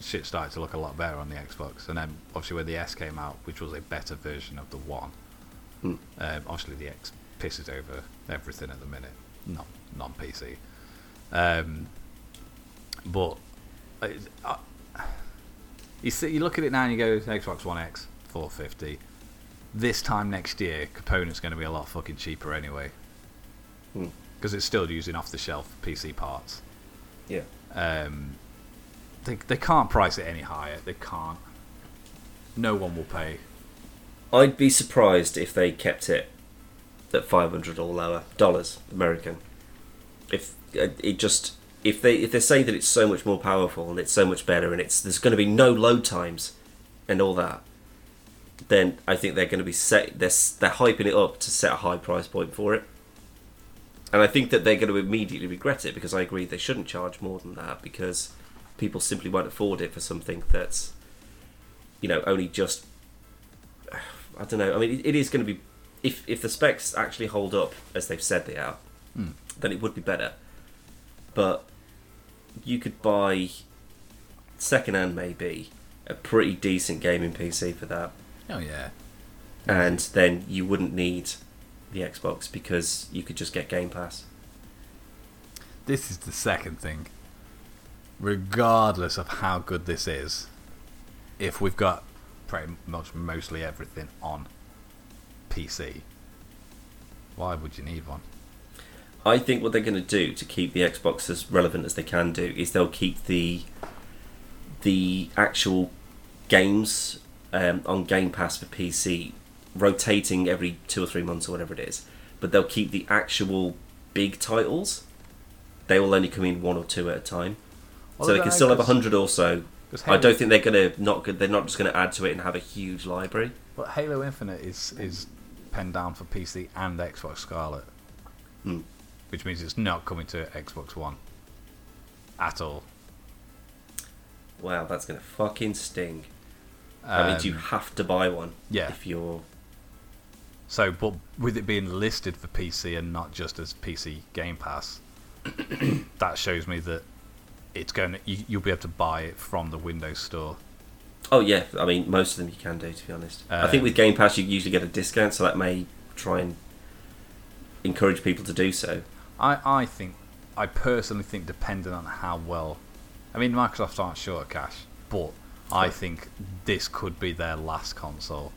shit started to look a lot better on the Xbox, and then obviously when the S came out, which was a better version of the One, Hmm. um, obviously the X pisses over everything at the minute. Not non PC. Um, but uh, uh, you see, you look at it now and you go Xbox One X 450. This time next year, components going to be a lot fucking cheaper anyway, Hmm. because it's still using off the shelf PC parts. Yeah. Um, they they can't price it any higher. They can't. No one will pay. I'd be surprised if they kept it at 500 or lower dollars American. If uh, it just if they if they say that it's so much more powerful and it's so much better and it's there's going to be no load times and all that, then I think they're going to be set. They're they're hyping it up to set a high price point for it. And I think that they're going to immediately regret it because I agree they shouldn't charge more than that because people simply won't afford it for something that's, you know, only just <sighs> I don't know. I mean, it, it is going to be if if the specs actually hold up as they've said they are, Hmm. then it would be better. But you could buy second hand maybe a pretty decent gaming PC for that, Oh yeah. and then you wouldn't need the Xbox because you could just get Game Pass. This is the second thing. Regardless of how good this is, if we've got pretty much mostly everything on PC, why would you need one? I think what they're going to do to keep the Xbox as relevant as they can do is they'll keep the the actual games um, on Game Pass for PC rotating every two or three months or whatever it is, but they'll keep the actual big titles. They will only come in one or two at a time, Well, so they can still have a hundred or so. 'cause I Halo- don't think they're going to not. They're not just going to add to it and have a huge library. But Halo Infinite is is penned down for PC and Xbox Scarlett, Hmm. which means it's not coming to Xbox One at all. Wow, that's going to fucking sting. That means you Um, have to buy one. yeah. If you're So, but with it being listed for PC and not just as PC Game Pass, <coughs> that shows me that it's going. To, you, you'll be able to buy it from the Windows Store. Oh yeah, I mean most of them you can do to be honest. I think Um, with Game Pass you usually get a discount, so that may try and encourage people to do so. I, I think, I personally think, depending on how well, I mean, Microsoft aren't short of cash, but I think this could be their last console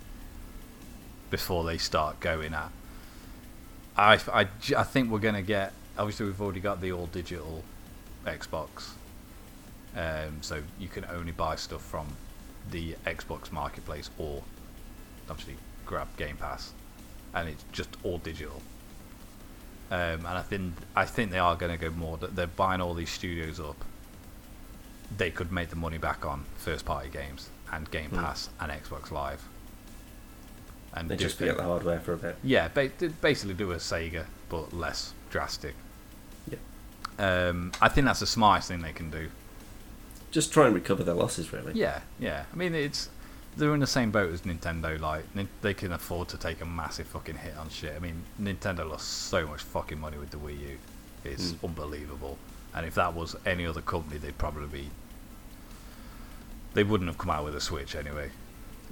before they start going at. I, I, I think we're going to get. Obviously, we've already got the all digital Xbox, um, so you can only buy stuff from the Xbox Marketplace or obviously grab Game Pass, and it's just all digital. Um, and I think I think they are going to go more. They're buying all these studios up. They could make the money back on first party games and Game Hmm. Pass and Xbox Live. And They just forget the hardware for a bit. yeah, ba- basically do a Sega, but less drastic. Yeah. Um, I think that's the smartest thing they can do. Just try and recover their losses, really. Yeah, yeah. I mean, it's they're in the same boat as Nintendo. Like they can afford to take a massive fucking hit on shit. I mean, Nintendo lost so much fucking money with the Wii U. It's Mm. unbelievable. And if that was any other company, they'd probably be. They wouldn't have come out with a Switch anyway.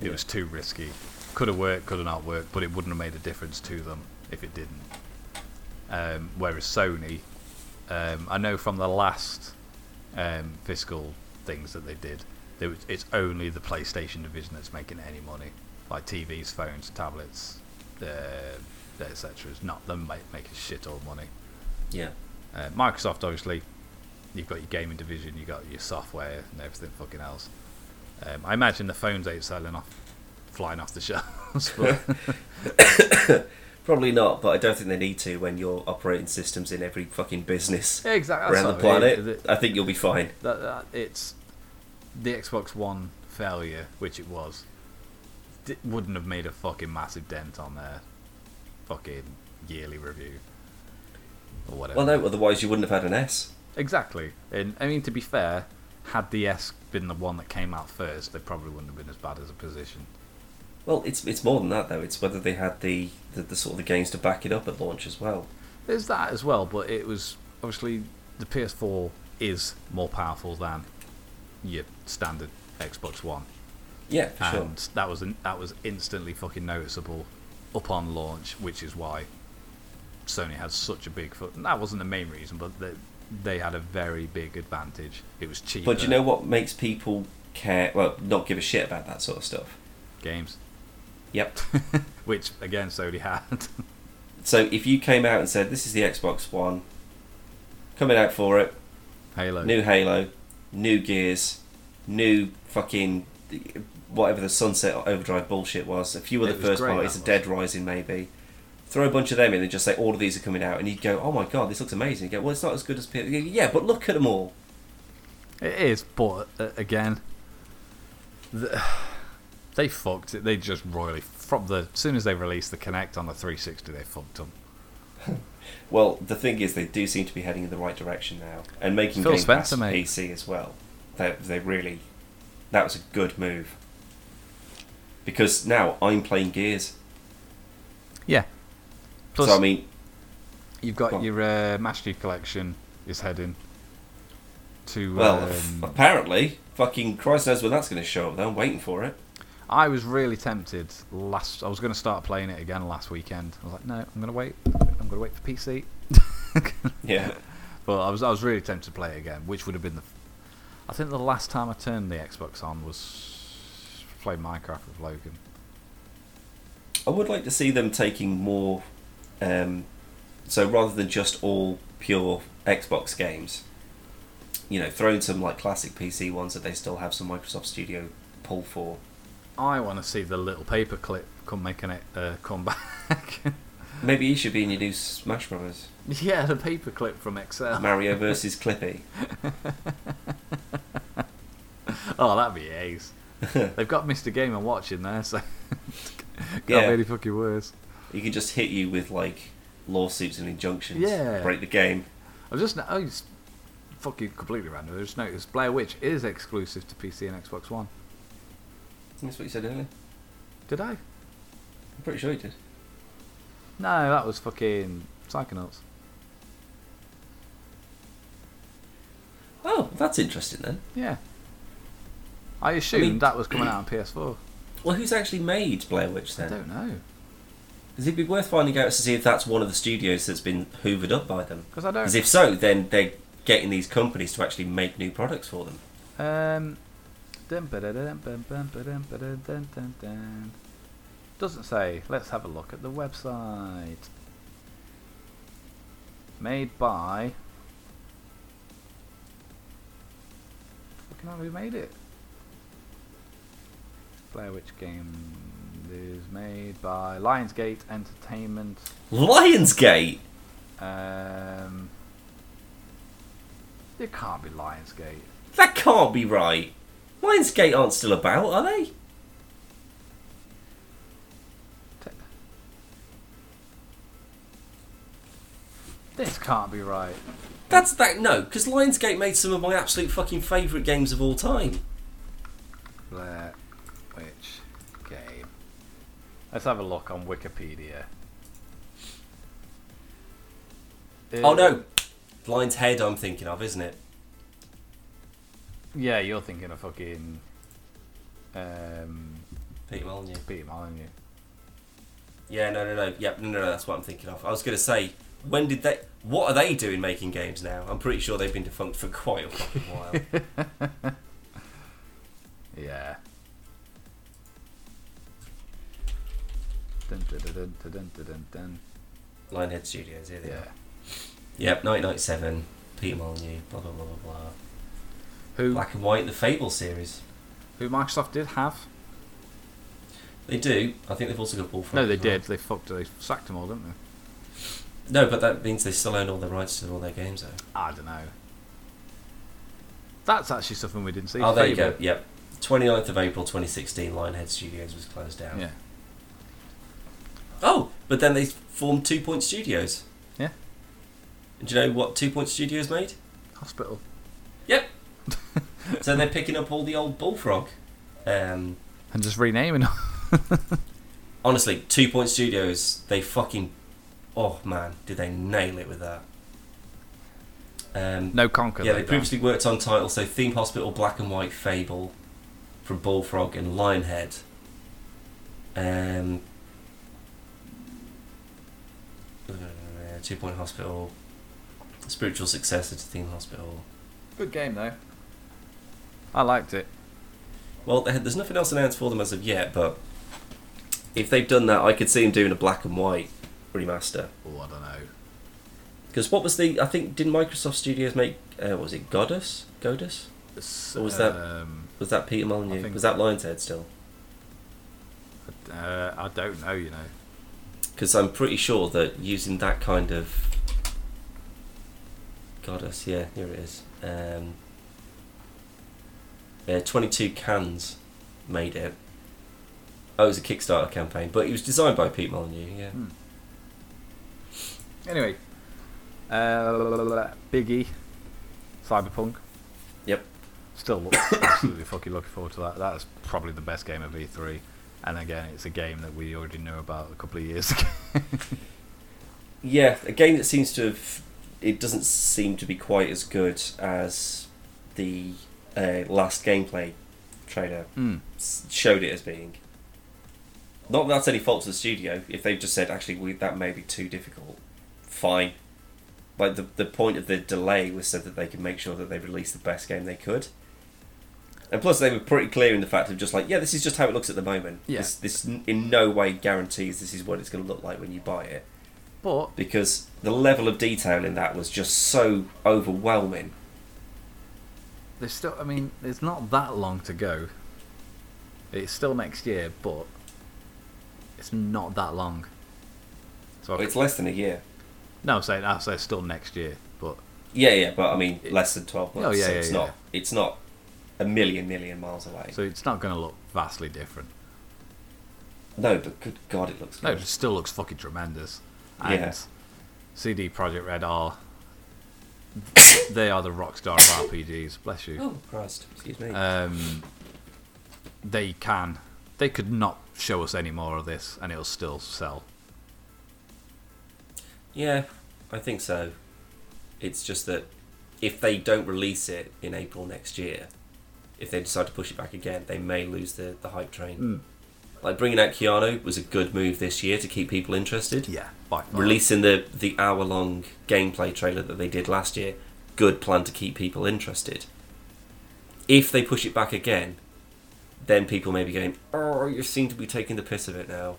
It Yeah. was too risky. Could have worked, could have not worked, but it wouldn't have made a difference to them if it didn't. Um, whereas Sony, um, I know from the last um, fiscal things that they did, there was, it's only the PlayStation division that's making any money, like TVs, phones, tablets, uh, etc. It's not them ma- making shit all money. Yeah. Uh, Microsoft, obviously, you've got your gaming division, you've got your software and everything fucking else. Um, I imagine the phones ain't selling off, flying off the shelves. But <coughs> Probably not, but I don't think they need to when you're operating systems in every fucking business Yeah, <laughs> exactly. around the that's what I mean. planet. It- I think you'll be fine. that, that it's the Xbox One failure, which it was, d- wouldn't have made a fucking massive dent on their fucking yearly review or whatever. Well, no, otherwise you wouldn't have had an S. exactly. And I mean, to be fair, had the S been the one that came out first, they probably wouldn't have been as bad as a position. Well, it's it's more than that though. It's whether they had the, the, the sort of the games to back it up at launch as well. There's that as well, but it was obviously the PS4 is more powerful than your standard Xbox One. Yeah, for sure. and that was that was instantly fucking noticeable upon launch, which is why Sony had such a big foot. And That wasn't the main reason, but they, they had a very big advantage. It was cheaper. But you know what makes people care? Well, not give a shit about that sort of stuff. games, Yep. <laughs> which again Sony had. so if you came out and said, "This is the Xbox One, coming out for it, Halo. new Halo, new Gears, new fucking whatever the Sunset Overdrive bullshit was, a few other was first parties, a. Dead Rising maybe." Throw a bunch of them in and just say all of these are coming out, and you'd go, "Oh my god, this looks amazing!" You go, "Well, it's not as good as P-. You go, Yeah, but look at them all. It is, but uh, again, the, <sighs> they fucked it. They just royally from the as soon as they released the Kinect on the 360, they fucked them. <laughs> Well, the thing is, they do seem to be heading in the right direction now, and making Phil Game Spencer, Pass mate. PC as well. They they really, that was a good move. Because now I'm playing Gears, Yeah. Plus, so I mean, you've got Go your uh, Master Chief Collection is heading to. well, um, apparently, fucking Christ knows when that's going to show up. Though I'm waiting for it. I was really tempted last. I was going to start playing it again last weekend. I was like, no, I'm going to wait. I'm going to wait for PC. <laughs> Yeah, But I was I was really tempted to play it again, which would have been the. I think the last time I turned the Xbox on was playing Minecraft with Logan. I would like to see them taking more. Um, so rather than just all pure Xbox games, you know, throwing some like classic PC ones that they still have some Microsoft Studio pull for. I want to see the little paperclip come making it uh, come back. <laughs> Maybe you should be in your new Smash Brothers. yeah, the paperclip from Excel. Mario <laughs> versus Clippy. <laughs> Oh, that'd be ace. They've got Mr. Game and Watch in there, so can't Yeah. be any fucking worse. He can just hit you with like lawsuits and injunctions. Yeah. Break the game. I was just I was fucking completely random. I just noticed Blair Witch is exclusive to PC and Xbox One. That's what you said earlier. Did I? I'm pretty sure you did. No, that was fucking Psychonauts. Oh, that's interesting then. Yeah. I assumed mean- that was coming out on PS4. <clears throat> Well, who's actually made Blair Witch then? I don't know Does it be worth finding out to see if that's one of the studios that's been hoovered up by them? because I don't. Because if so, then they're getting these companies to actually make new products for them. Um. Doesn't say. Let's have a look at the website. Made by. Fucking hell, who made it? Blair Witch is made by Lionsgate Entertainment. Lionsgate. Um, it can't be Lionsgate. That can't be right. Lionsgate aren't still about, are they? This can't be right. That's that. No, because Lionsgate made some of my absolute fucking favourite games of all time. Blair. Let's have a look on Wikipedia. Oh Uh, no, Lion's Head. I'm thinking of, isn't it? Yeah, you're thinking of fucking um, Peter Molyneux. Peter Molyneux. Yeah, no, no, no. Yep, no, no, no. That's what I'm thinking of. I was going to say, when did they? What are they doing making games now? I'm pretty sure they've been defunct for quite a while. <laughs> Yeah. Dun, dun, dun. Lionhead Studios. Here they Yeah. are. Yep, 1997. Peter Molyneux. Blah blah blah blah blah. Who Black and White, the Fable series. who Microsoft did have? They do. I think they've also got Bullfrog. No, they did. They fucked. They sacked them all, didn't they? No, but that means they still own all the rights to all their games, though. I don't know. That's actually something we didn't see. oh, there you go. Yep. 29th of April 2016, Lionhead Studios was closed down. Yeah. Oh, but then they formed Two Point Studios. Yeah. And do you know what Two Point Studios made? Hospital. Yep. <laughs> so they're picking up all the old Bullfrog. Um, And just renaming them. <laughs> honestly, Two Point Studios, they fucking. Oh man, did they nail it with that? Um, no Conker. yeah, they done. previously worked on titles so Theme Hospital, Black and White, Fable, from Bullfrog and Lionhead. Um, Two Point Hospital, spiritual successor to Theme Hospital. Good game though. I liked it. Well, there's nothing else announced for them as of yet, but if they've done that, I could see them doing a black and white remaster. Oh, I don't know. Because what was the? I think didn't Microsoft Studios make? Uh, was it Godus? Godus? Or was that- Um, Was that Peter I Molyneux? Was that Lion's Head still? uh, I don't know. You know. Because I'm pretty sure that using that kind of Godus, yeah, here it is. Um, yeah, 22 cans made it. Oh, it was a Kickstarter campaign, but it was designed by Pete Molyneux. Yeah. Hmm. Anyway, uh, Biggie, Cyberpunk. Yep. Still <coughs> absolutely fucking looking forward to that. That's probably the best game of E3. And again, it's a game that we already knew about a couple of years <laughs> ago. Yeah, a game that seems to have. It doesn't seem to be quite as good as the uh, last gameplay trailer s- showed it as being. Not that that's any fault to the studio. If they've just said, actually, we, that may be too difficult, fine. Like, the, the point of the delay was so that they could make sure that they released the best game they could. And plus, they were pretty clear in the fact of just like, yeah, this is just how it looks at the moment. Yeah. This, this in no way guarantees this is what it's going to look like when you buy it But because the level of detail in that was just so overwhelming. there's still, I mean, it's not that long to go. It's still next year, but it's not that long. So It's less than a year. no, I'm saying I say still next year, but Yeah, yeah, but I mean less than twelve months. Oh, yeah, so yeah, it's yeah. not. It's not a million million miles away. so it's not going to look vastly different. no, but good God, it looks No, good. it still looks fucking tremendous. And Yeah. CD Projekt Red are <laughs> they are the rock star of RPGs. Bless you. Oh Christ! Excuse me. Um, they can. They could not show us any more of this, and it'll still sell. yeah, I think so. It's just that if they don't release it in April next year, if they decide to push it back again, they may lose the the hype train. Mm. Like bringing out Keanu was a good move this year to keep people interested. Yeah, by far. releasing the the hour long gameplay trailer that they did last year good plan to keep people interested if they push it back again then people may be going oh you seem to be taking the piss of it now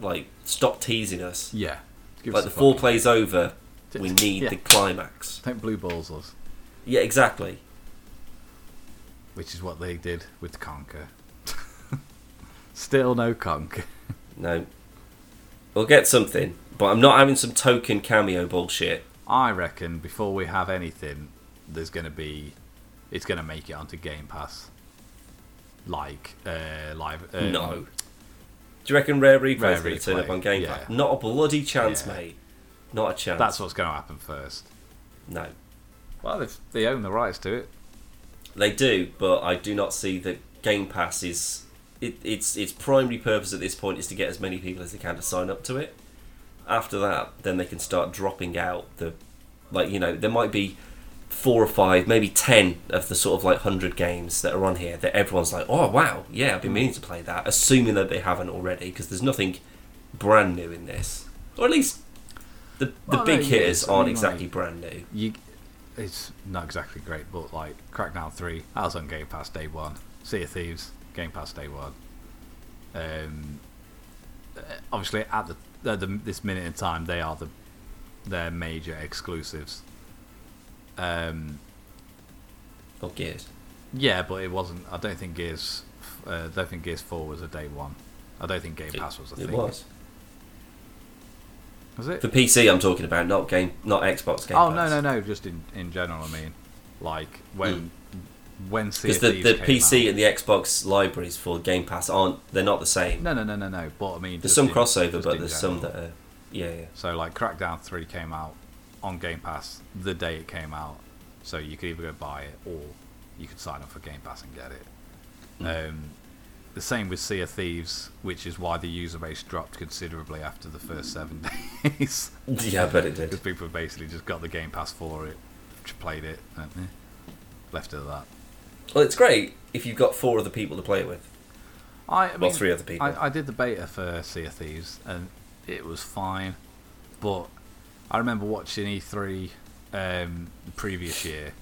like stop teasing us Yeah. Like the four plays over we need Yeah. the climax Don't blue balls us, yeah exactly which is what they did with Conker. <laughs> Still no Conker. no we'll get something but i'm not having some token cameo bullshit I reckon before we have anything, there's going to be, it's going to make it onto Game Pass. Like uh, live. Um, no do you reckon rare replay Rare going to turn up on game yeah. pass not a bloody chance Yeah. mate not a chance That's what's going to happen first. no Well, they own the rights to it. They do, but I do not see that Game Pass is it, its its primary purpose at this point is to get as many people as they can to sign up to it. After that, then they can start dropping out the like you know there might be four or five, maybe ten of the sort of like hundred games that are on here that everyone's like, oh wow, yeah, I've been meaning to play that, assuming that they haven't already because there's nothing brand new in this, or at least the the Well, big no, hitters yes, aren't mean, exactly like- brand new. You, it's not exactly great, but like Crackdown 3, that was on Game Pass day one. Sea of Thieves, Game Pass day one. Um, uh, obviously, at the, at the this minute in time, they are the their major exclusives. Um, Or Gears. yeah, but it wasn't. I don't think Gears. Uh, I don't think Gears Four was a day one. I don't think Game Pass was a It thing. was. Was it? For PC, I'm talking about not game, not Xbox Game oh Pass. no, no, no! Just in in general, I mean, like when when Sea Because the, the PC out. and the Xbox libraries for Game Pass aren't they're not the same. No, no, no, no, no. But I mean, there's some in- crossover, but there's some that are yeah, yeah. So like Crackdown Three came out on Game Pass the day it came out, so you could either go buy it or you could sign up for Game Pass and get it. Mm. Um, the same with Sea of Thieves, which is why the user base dropped considerably after the first seven <laughs> days. Yeah, I bet it Because did. <laughs> people basically just got the Game Pass for it, played it, and eh, left it at that. Well, it's great if you've got four other people to play it with. I, I Well, mean, three other people. I, I did the beta for Sea of Thieves and it was fine, but I remember watching E3 um, the previous year,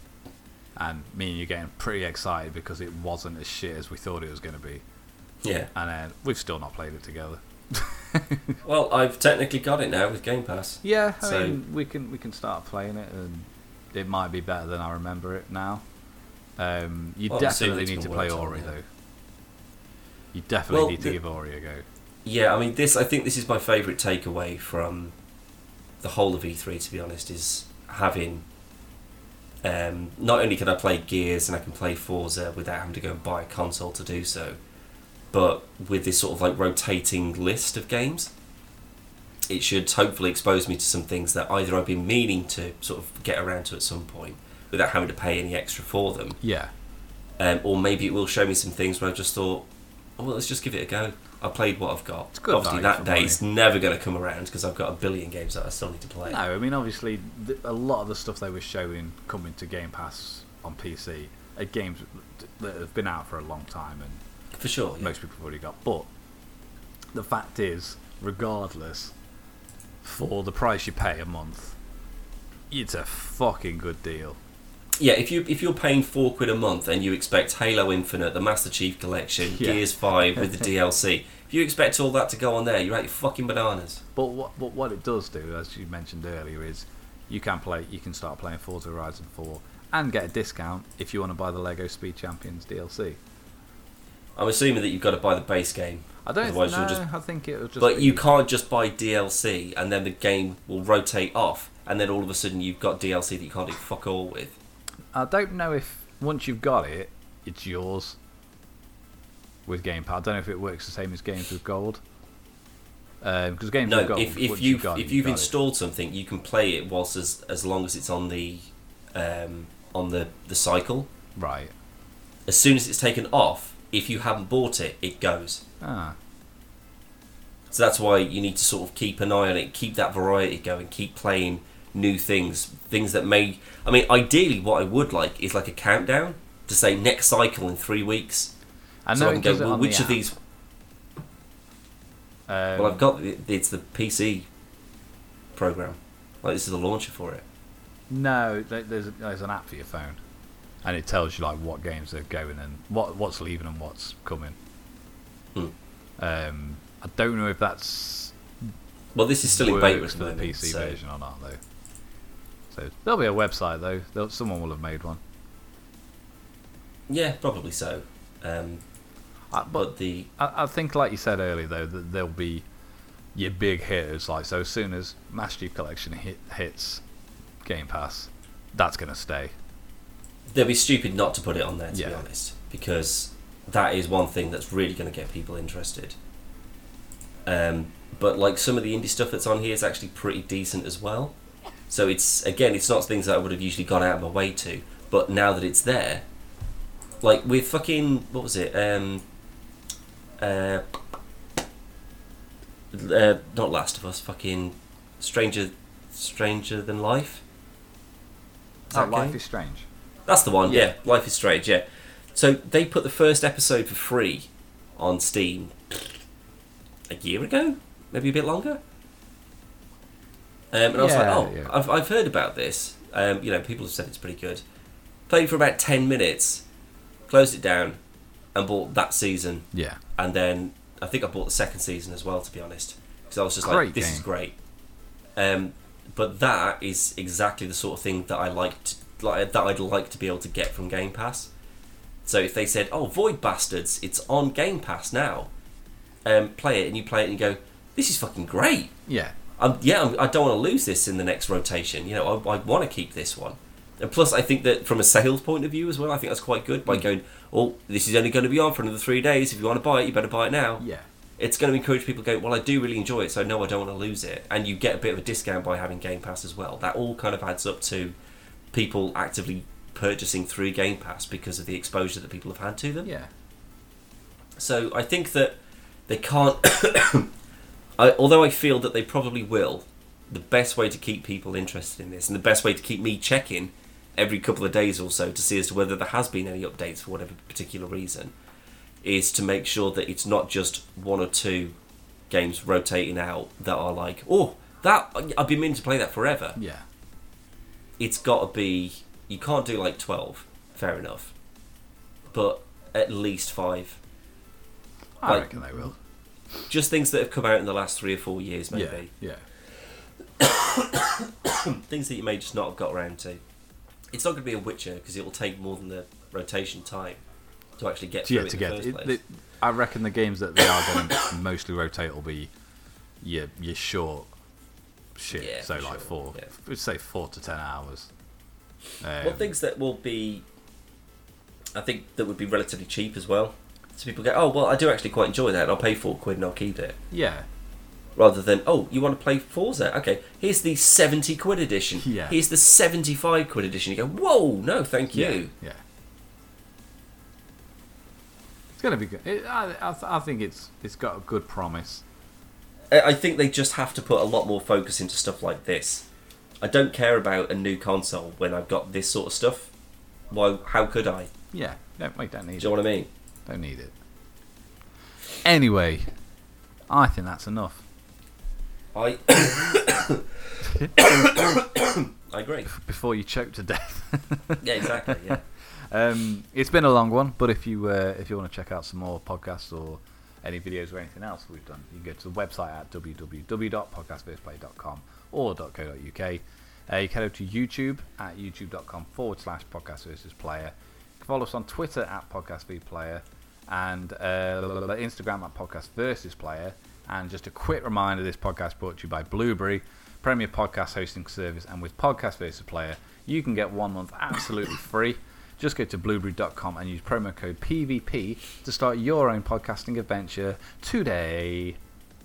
and me and you getting pretty excited because it wasn't as shit as we thought it was going to be, Yeah. and then we've still not played it together. <laughs> Well, I've technically got it now with Game Pass. Yeah, I So- mean, we can we can start playing it, and it might be better than I remember it now. Um, you Well, definitely need to play Ori though. You definitely Well, need to the- give Ori a go. Yeah, I mean, this. I think this is my favourite takeaway from the whole of E3. To be honest, is having. Um, not only can I play Gears and I can play Forza without having to go and buy a console to do so, but with this sort of like rotating list of games, it should hopefully expose me to some things that either I've been meaning to sort of get around to at some point without having to pay any extra for them, Yeah, um, or maybe it will show me some things where I just thought, oh, well, let's just give it a go. I played what I've got. It's good Obviously, that day day's never going to come around because I've got a billion games that I still need to play. no, I mean obviously th- a lot of the stuff they were showing coming to Game Pass on PC are games that have been out for a long time and For sure. Yeah. most people have already got. But the fact is, regardless, for the price you pay a month, it's a fucking good deal. yeah, if you if you're paying four quid a month and you expect Halo Infinite, the Master Chief Collection, Yeah. Gears Five with the <laughs> DLC, if you expect all that to go on there, you're out your fucking bananas. But what, but what it does do, as you mentioned earlier, is you can play, you can start playing Forza Horizon 4 and get a discount if you want to buy the Lego Speed Champions DLC. I'm assuming that you've got to buy the base game, I don't Otherwise know. you'll just- I think it'll just. but be- you can't just buy DLC and then the game will rotate off, and then all of a sudden you've got DLC that you can't do fuck all with. I don't know if once you've got it, it's yours. With Game Pass, I don't know if it works the same as games with gold. Because games No, with gold, if, if you've got if you've got it. installed something, you can play it whilst as as long as it's on the um, on the the cycle. right, As soon as it's taken off, if you haven't bought it, it goes. ah, So that's why you need to sort of keep an eye on it, keep that variety going, keep playing new things, things that may. I mean, ideally, what I would like is like a countdown to say next cycle in three weeks. I so know I can go, well, which the of these? Um, Well, I've got it's the PC program. Like this is the launcher for it. No, there's there's an app for your phone, and it tells you like what games are going and what what's leaving and what's coming. Hmm. Um, I don't know if that's Well, this is still in beta at works the for the PC so- version or not though. So there'll be a website though. There'll, someone will have made one. Yeah, probably so. Um, I, but but the I, I think, like you said earlier, though, that there'll be your big hitters. Like so, as soon as Master Chief Collection hit, hits Game Pass, that's gonna stay. They'd be stupid not to put it on there, to be honest, because that is one thing that's really going to get people interested. Um, but like some of the indie stuff that's on here is actually pretty decent as well. So it's again, it's not things that I would have usually gone out of my way to, but now that it's there, like with fucking what was it? Um, uh, uh, not Last of Us, fucking Stranger, Stranger Than Life. Is Oh, that Life game? is Strange. That's the one, yeah. Yeah. Life is Strange, yeah. So they put the first episode for free on Steam a year ago, maybe a bit longer. Um, and I was like, oh, yeah. I've, I've heard about this. Um, you know, people have said it's pretty good. Played for about 10 minutes, closed it down, and bought that season. Yeah. And then I think I bought the second season as well, to be honest. Because I was just like, this game. is great. Um, but that is exactly the sort of thing that I liked, like that I'd like to be able to get from Game Pass. So if they said, "Oh, Void Bastards, it's on Game Pass now," um, play it and you play it and you go, "This is fucking great." Yeah. I'm, yeah, I'm, I don't want to lose this in the next rotation. You know, I, I want to keep this one. And plus, I think that from a sales point of view as well, I think that's quite good by going, oh, this is only going to be on for another three days. If you want to buy it, you better buy it now. Yeah. It's going to encourage people to go, well, I do really enjoy it, so no, I don't want to lose it. And you get a bit of a discount by having Game Pass as well. That all kind of adds up to people actively purchasing through Game Pass because of the exposure that people have had to them. Yeah. So I think that they can't. <coughs> I, although I feel that they probably will, the best way to keep people interested in this, and the best way to keep me checking every couple of days or so to see as to whether there has been any updates for whatever particular reason, is to make sure that it's not just one or two games rotating out that are like, oh, That I've been meaning to play that forever. Yeah. It's got to be. You can't do like twelve. Fair enough. But at least five. I Like- reckon they will. Just things that have come out in the last three or four years, maybe. Yeah. <coughs> Things that you may just not have got around to. It's not going to be a Witcher because it will take more than the rotation time to actually get Yeah. it To in get the first it, it- I reckon the games that they are <coughs> going to mostly rotate will be your your short shit. Yeah, so like sure, four. yeah. We'd say four to ten hours. Um, Well, things that will be, I think that would be relatively cheap as well. So people go, oh well, I do actually quite enjoy that, and I'll pay four quid and I'll keep it. yeah. Rather than, oh, you want to play Forza? Okay, here's the seventy quid edition. <laughs> Yeah. Here's the seventy-five quid edition. You go, whoa, no, thank you. Yeah. yeah. It's gonna be good. It, I, I, I think it's it's got a good promise. I I think they just have to put a lot more focus into stuff like this. I don't care about a new console when I've got this sort of stuff. Why? How could I? Yeah. Don't, we don't Do need you know what I mean? Don't need it. Anyway, I think that's enough. I. <coughs> I agree. <coughs> Before you choke to death. Yeah, exactly. Yeah. <laughs> Um, it's been a long one, but if you uh, if you want to check out some more podcasts or any videos or anything else we've done, you can go to the website at www.podcastverseplay.com or .co.uk. Uh, you can go to YouTube at youtube.com forward slash podcast versus player. You can follow us on Twitter at podcast player and uh, Instagram at podcast versus player. And just a quick reminder this podcast brought to you by Blubrry, premier podcast hosting service. And with Podcast versus Player, you can get one month absolutely free. Just go to blubrry.com and use promo code PVP to start your own podcasting adventure today.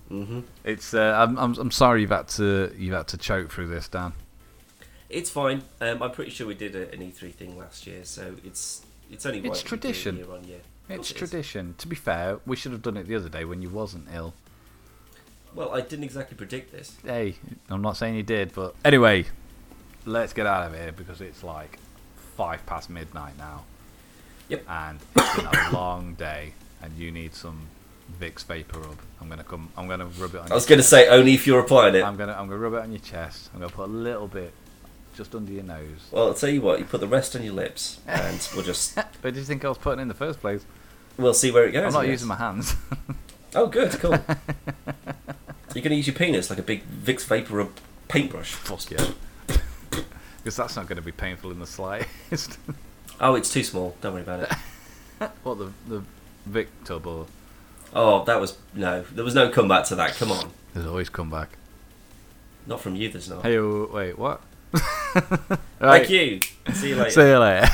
hmm It's uh, I'm, I'm I'm sorry you've had to you've had to choke through this, Dan. It's fine. Um, I'm pretty sure we did a, an E3 thing last year, so it's it's only It's right that we do it tradition. year on year. It's course it is. tradition. To be fair, we should have done it the other day when you wasn't ill. Well, I didn't exactly predict this. Hey, I'm not saying you did, but anyway, let's get out of here because it's like five past midnight now. Yep. And it's been a <coughs> long day, and you need some Vicks VapoRub. I'm gonna come. I'm gonna rub it on. I was your going to say only if you're applying it. I'm gonna I'm gonna rub it on your chest. I'm gonna put a little bit just under your nose. Well, I'll tell you what. You put the rest on your lips, and we'll just <laughs> but did you think I was putting in the first place? we'll see where it goes. I'm not using my hands. <laughs> Oh, good, cool. <laughs> You're going to use your penis like a big Vicks VapoRub paintbrush. Fuck yeah. Because that's not going to be painful in the slightest. <laughs> Oh, it's too small. Don't worry about it. <laughs> what the the Vic tub or Oh, that was no. There was no comeback to that. Come on, there's always comeback. not from you. There's not. Hey, wait, what? <laughs> Thank you. See you later. See you later.